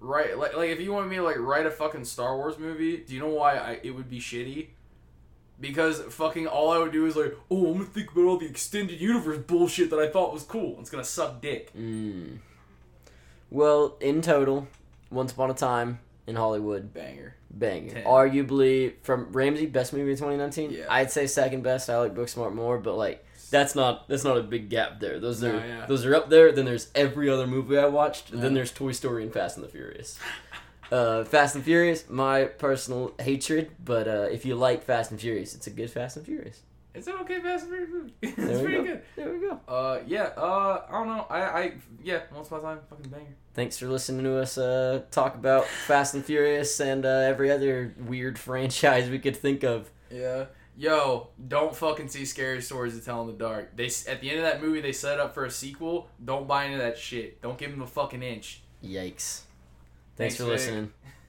Speaker 2: right. Like, like if you want me to like write a fucking Star Wars movie, do you know why I, it would be shitty? Because fucking all I would do is like, oh, I'm gonna think about all the extended universe bullshit that I thought was cool. It's gonna suck dick.
Speaker 1: Mm. Well, in total, Once Upon a Time in Hollywood,
Speaker 2: Banger.
Speaker 1: bang.
Speaker 2: Ten.
Speaker 1: Arguably, from Ramsey, best movie of 2019.
Speaker 2: Yeah.
Speaker 1: I'd say second best. I like Booksmart more, but like that's not that's not a big gap there. Those are
Speaker 2: No, yeah.
Speaker 1: those are up there. Then there's every other movie I watched. And then there's Toy Story and Fast and the Furious. Uh, Fast and Furious, my personal hatred, but uh, if you like Fast and Furious, it's a good Fast and Furious.
Speaker 2: It's an okay Fast and Furious movie. it's pretty
Speaker 1: go.
Speaker 2: good.
Speaker 1: There we go.
Speaker 2: Uh, yeah. Uh, I don't know. I, I, yeah. Once upon a time, fucking banger.
Speaker 1: Thanks for listening to us uh, talk about Fast and Furious and uh, every other weird franchise we could think of.
Speaker 2: Yeah. Yo, don't fucking see scary stories to tell in the dark. They at the end of that movie they set up for a sequel. Don't buy into that shit. Don't give them a fucking inch.
Speaker 1: Yikes. Thanks,
Speaker 2: Thanks,
Speaker 1: for
Speaker 2: Vic.
Speaker 1: listening.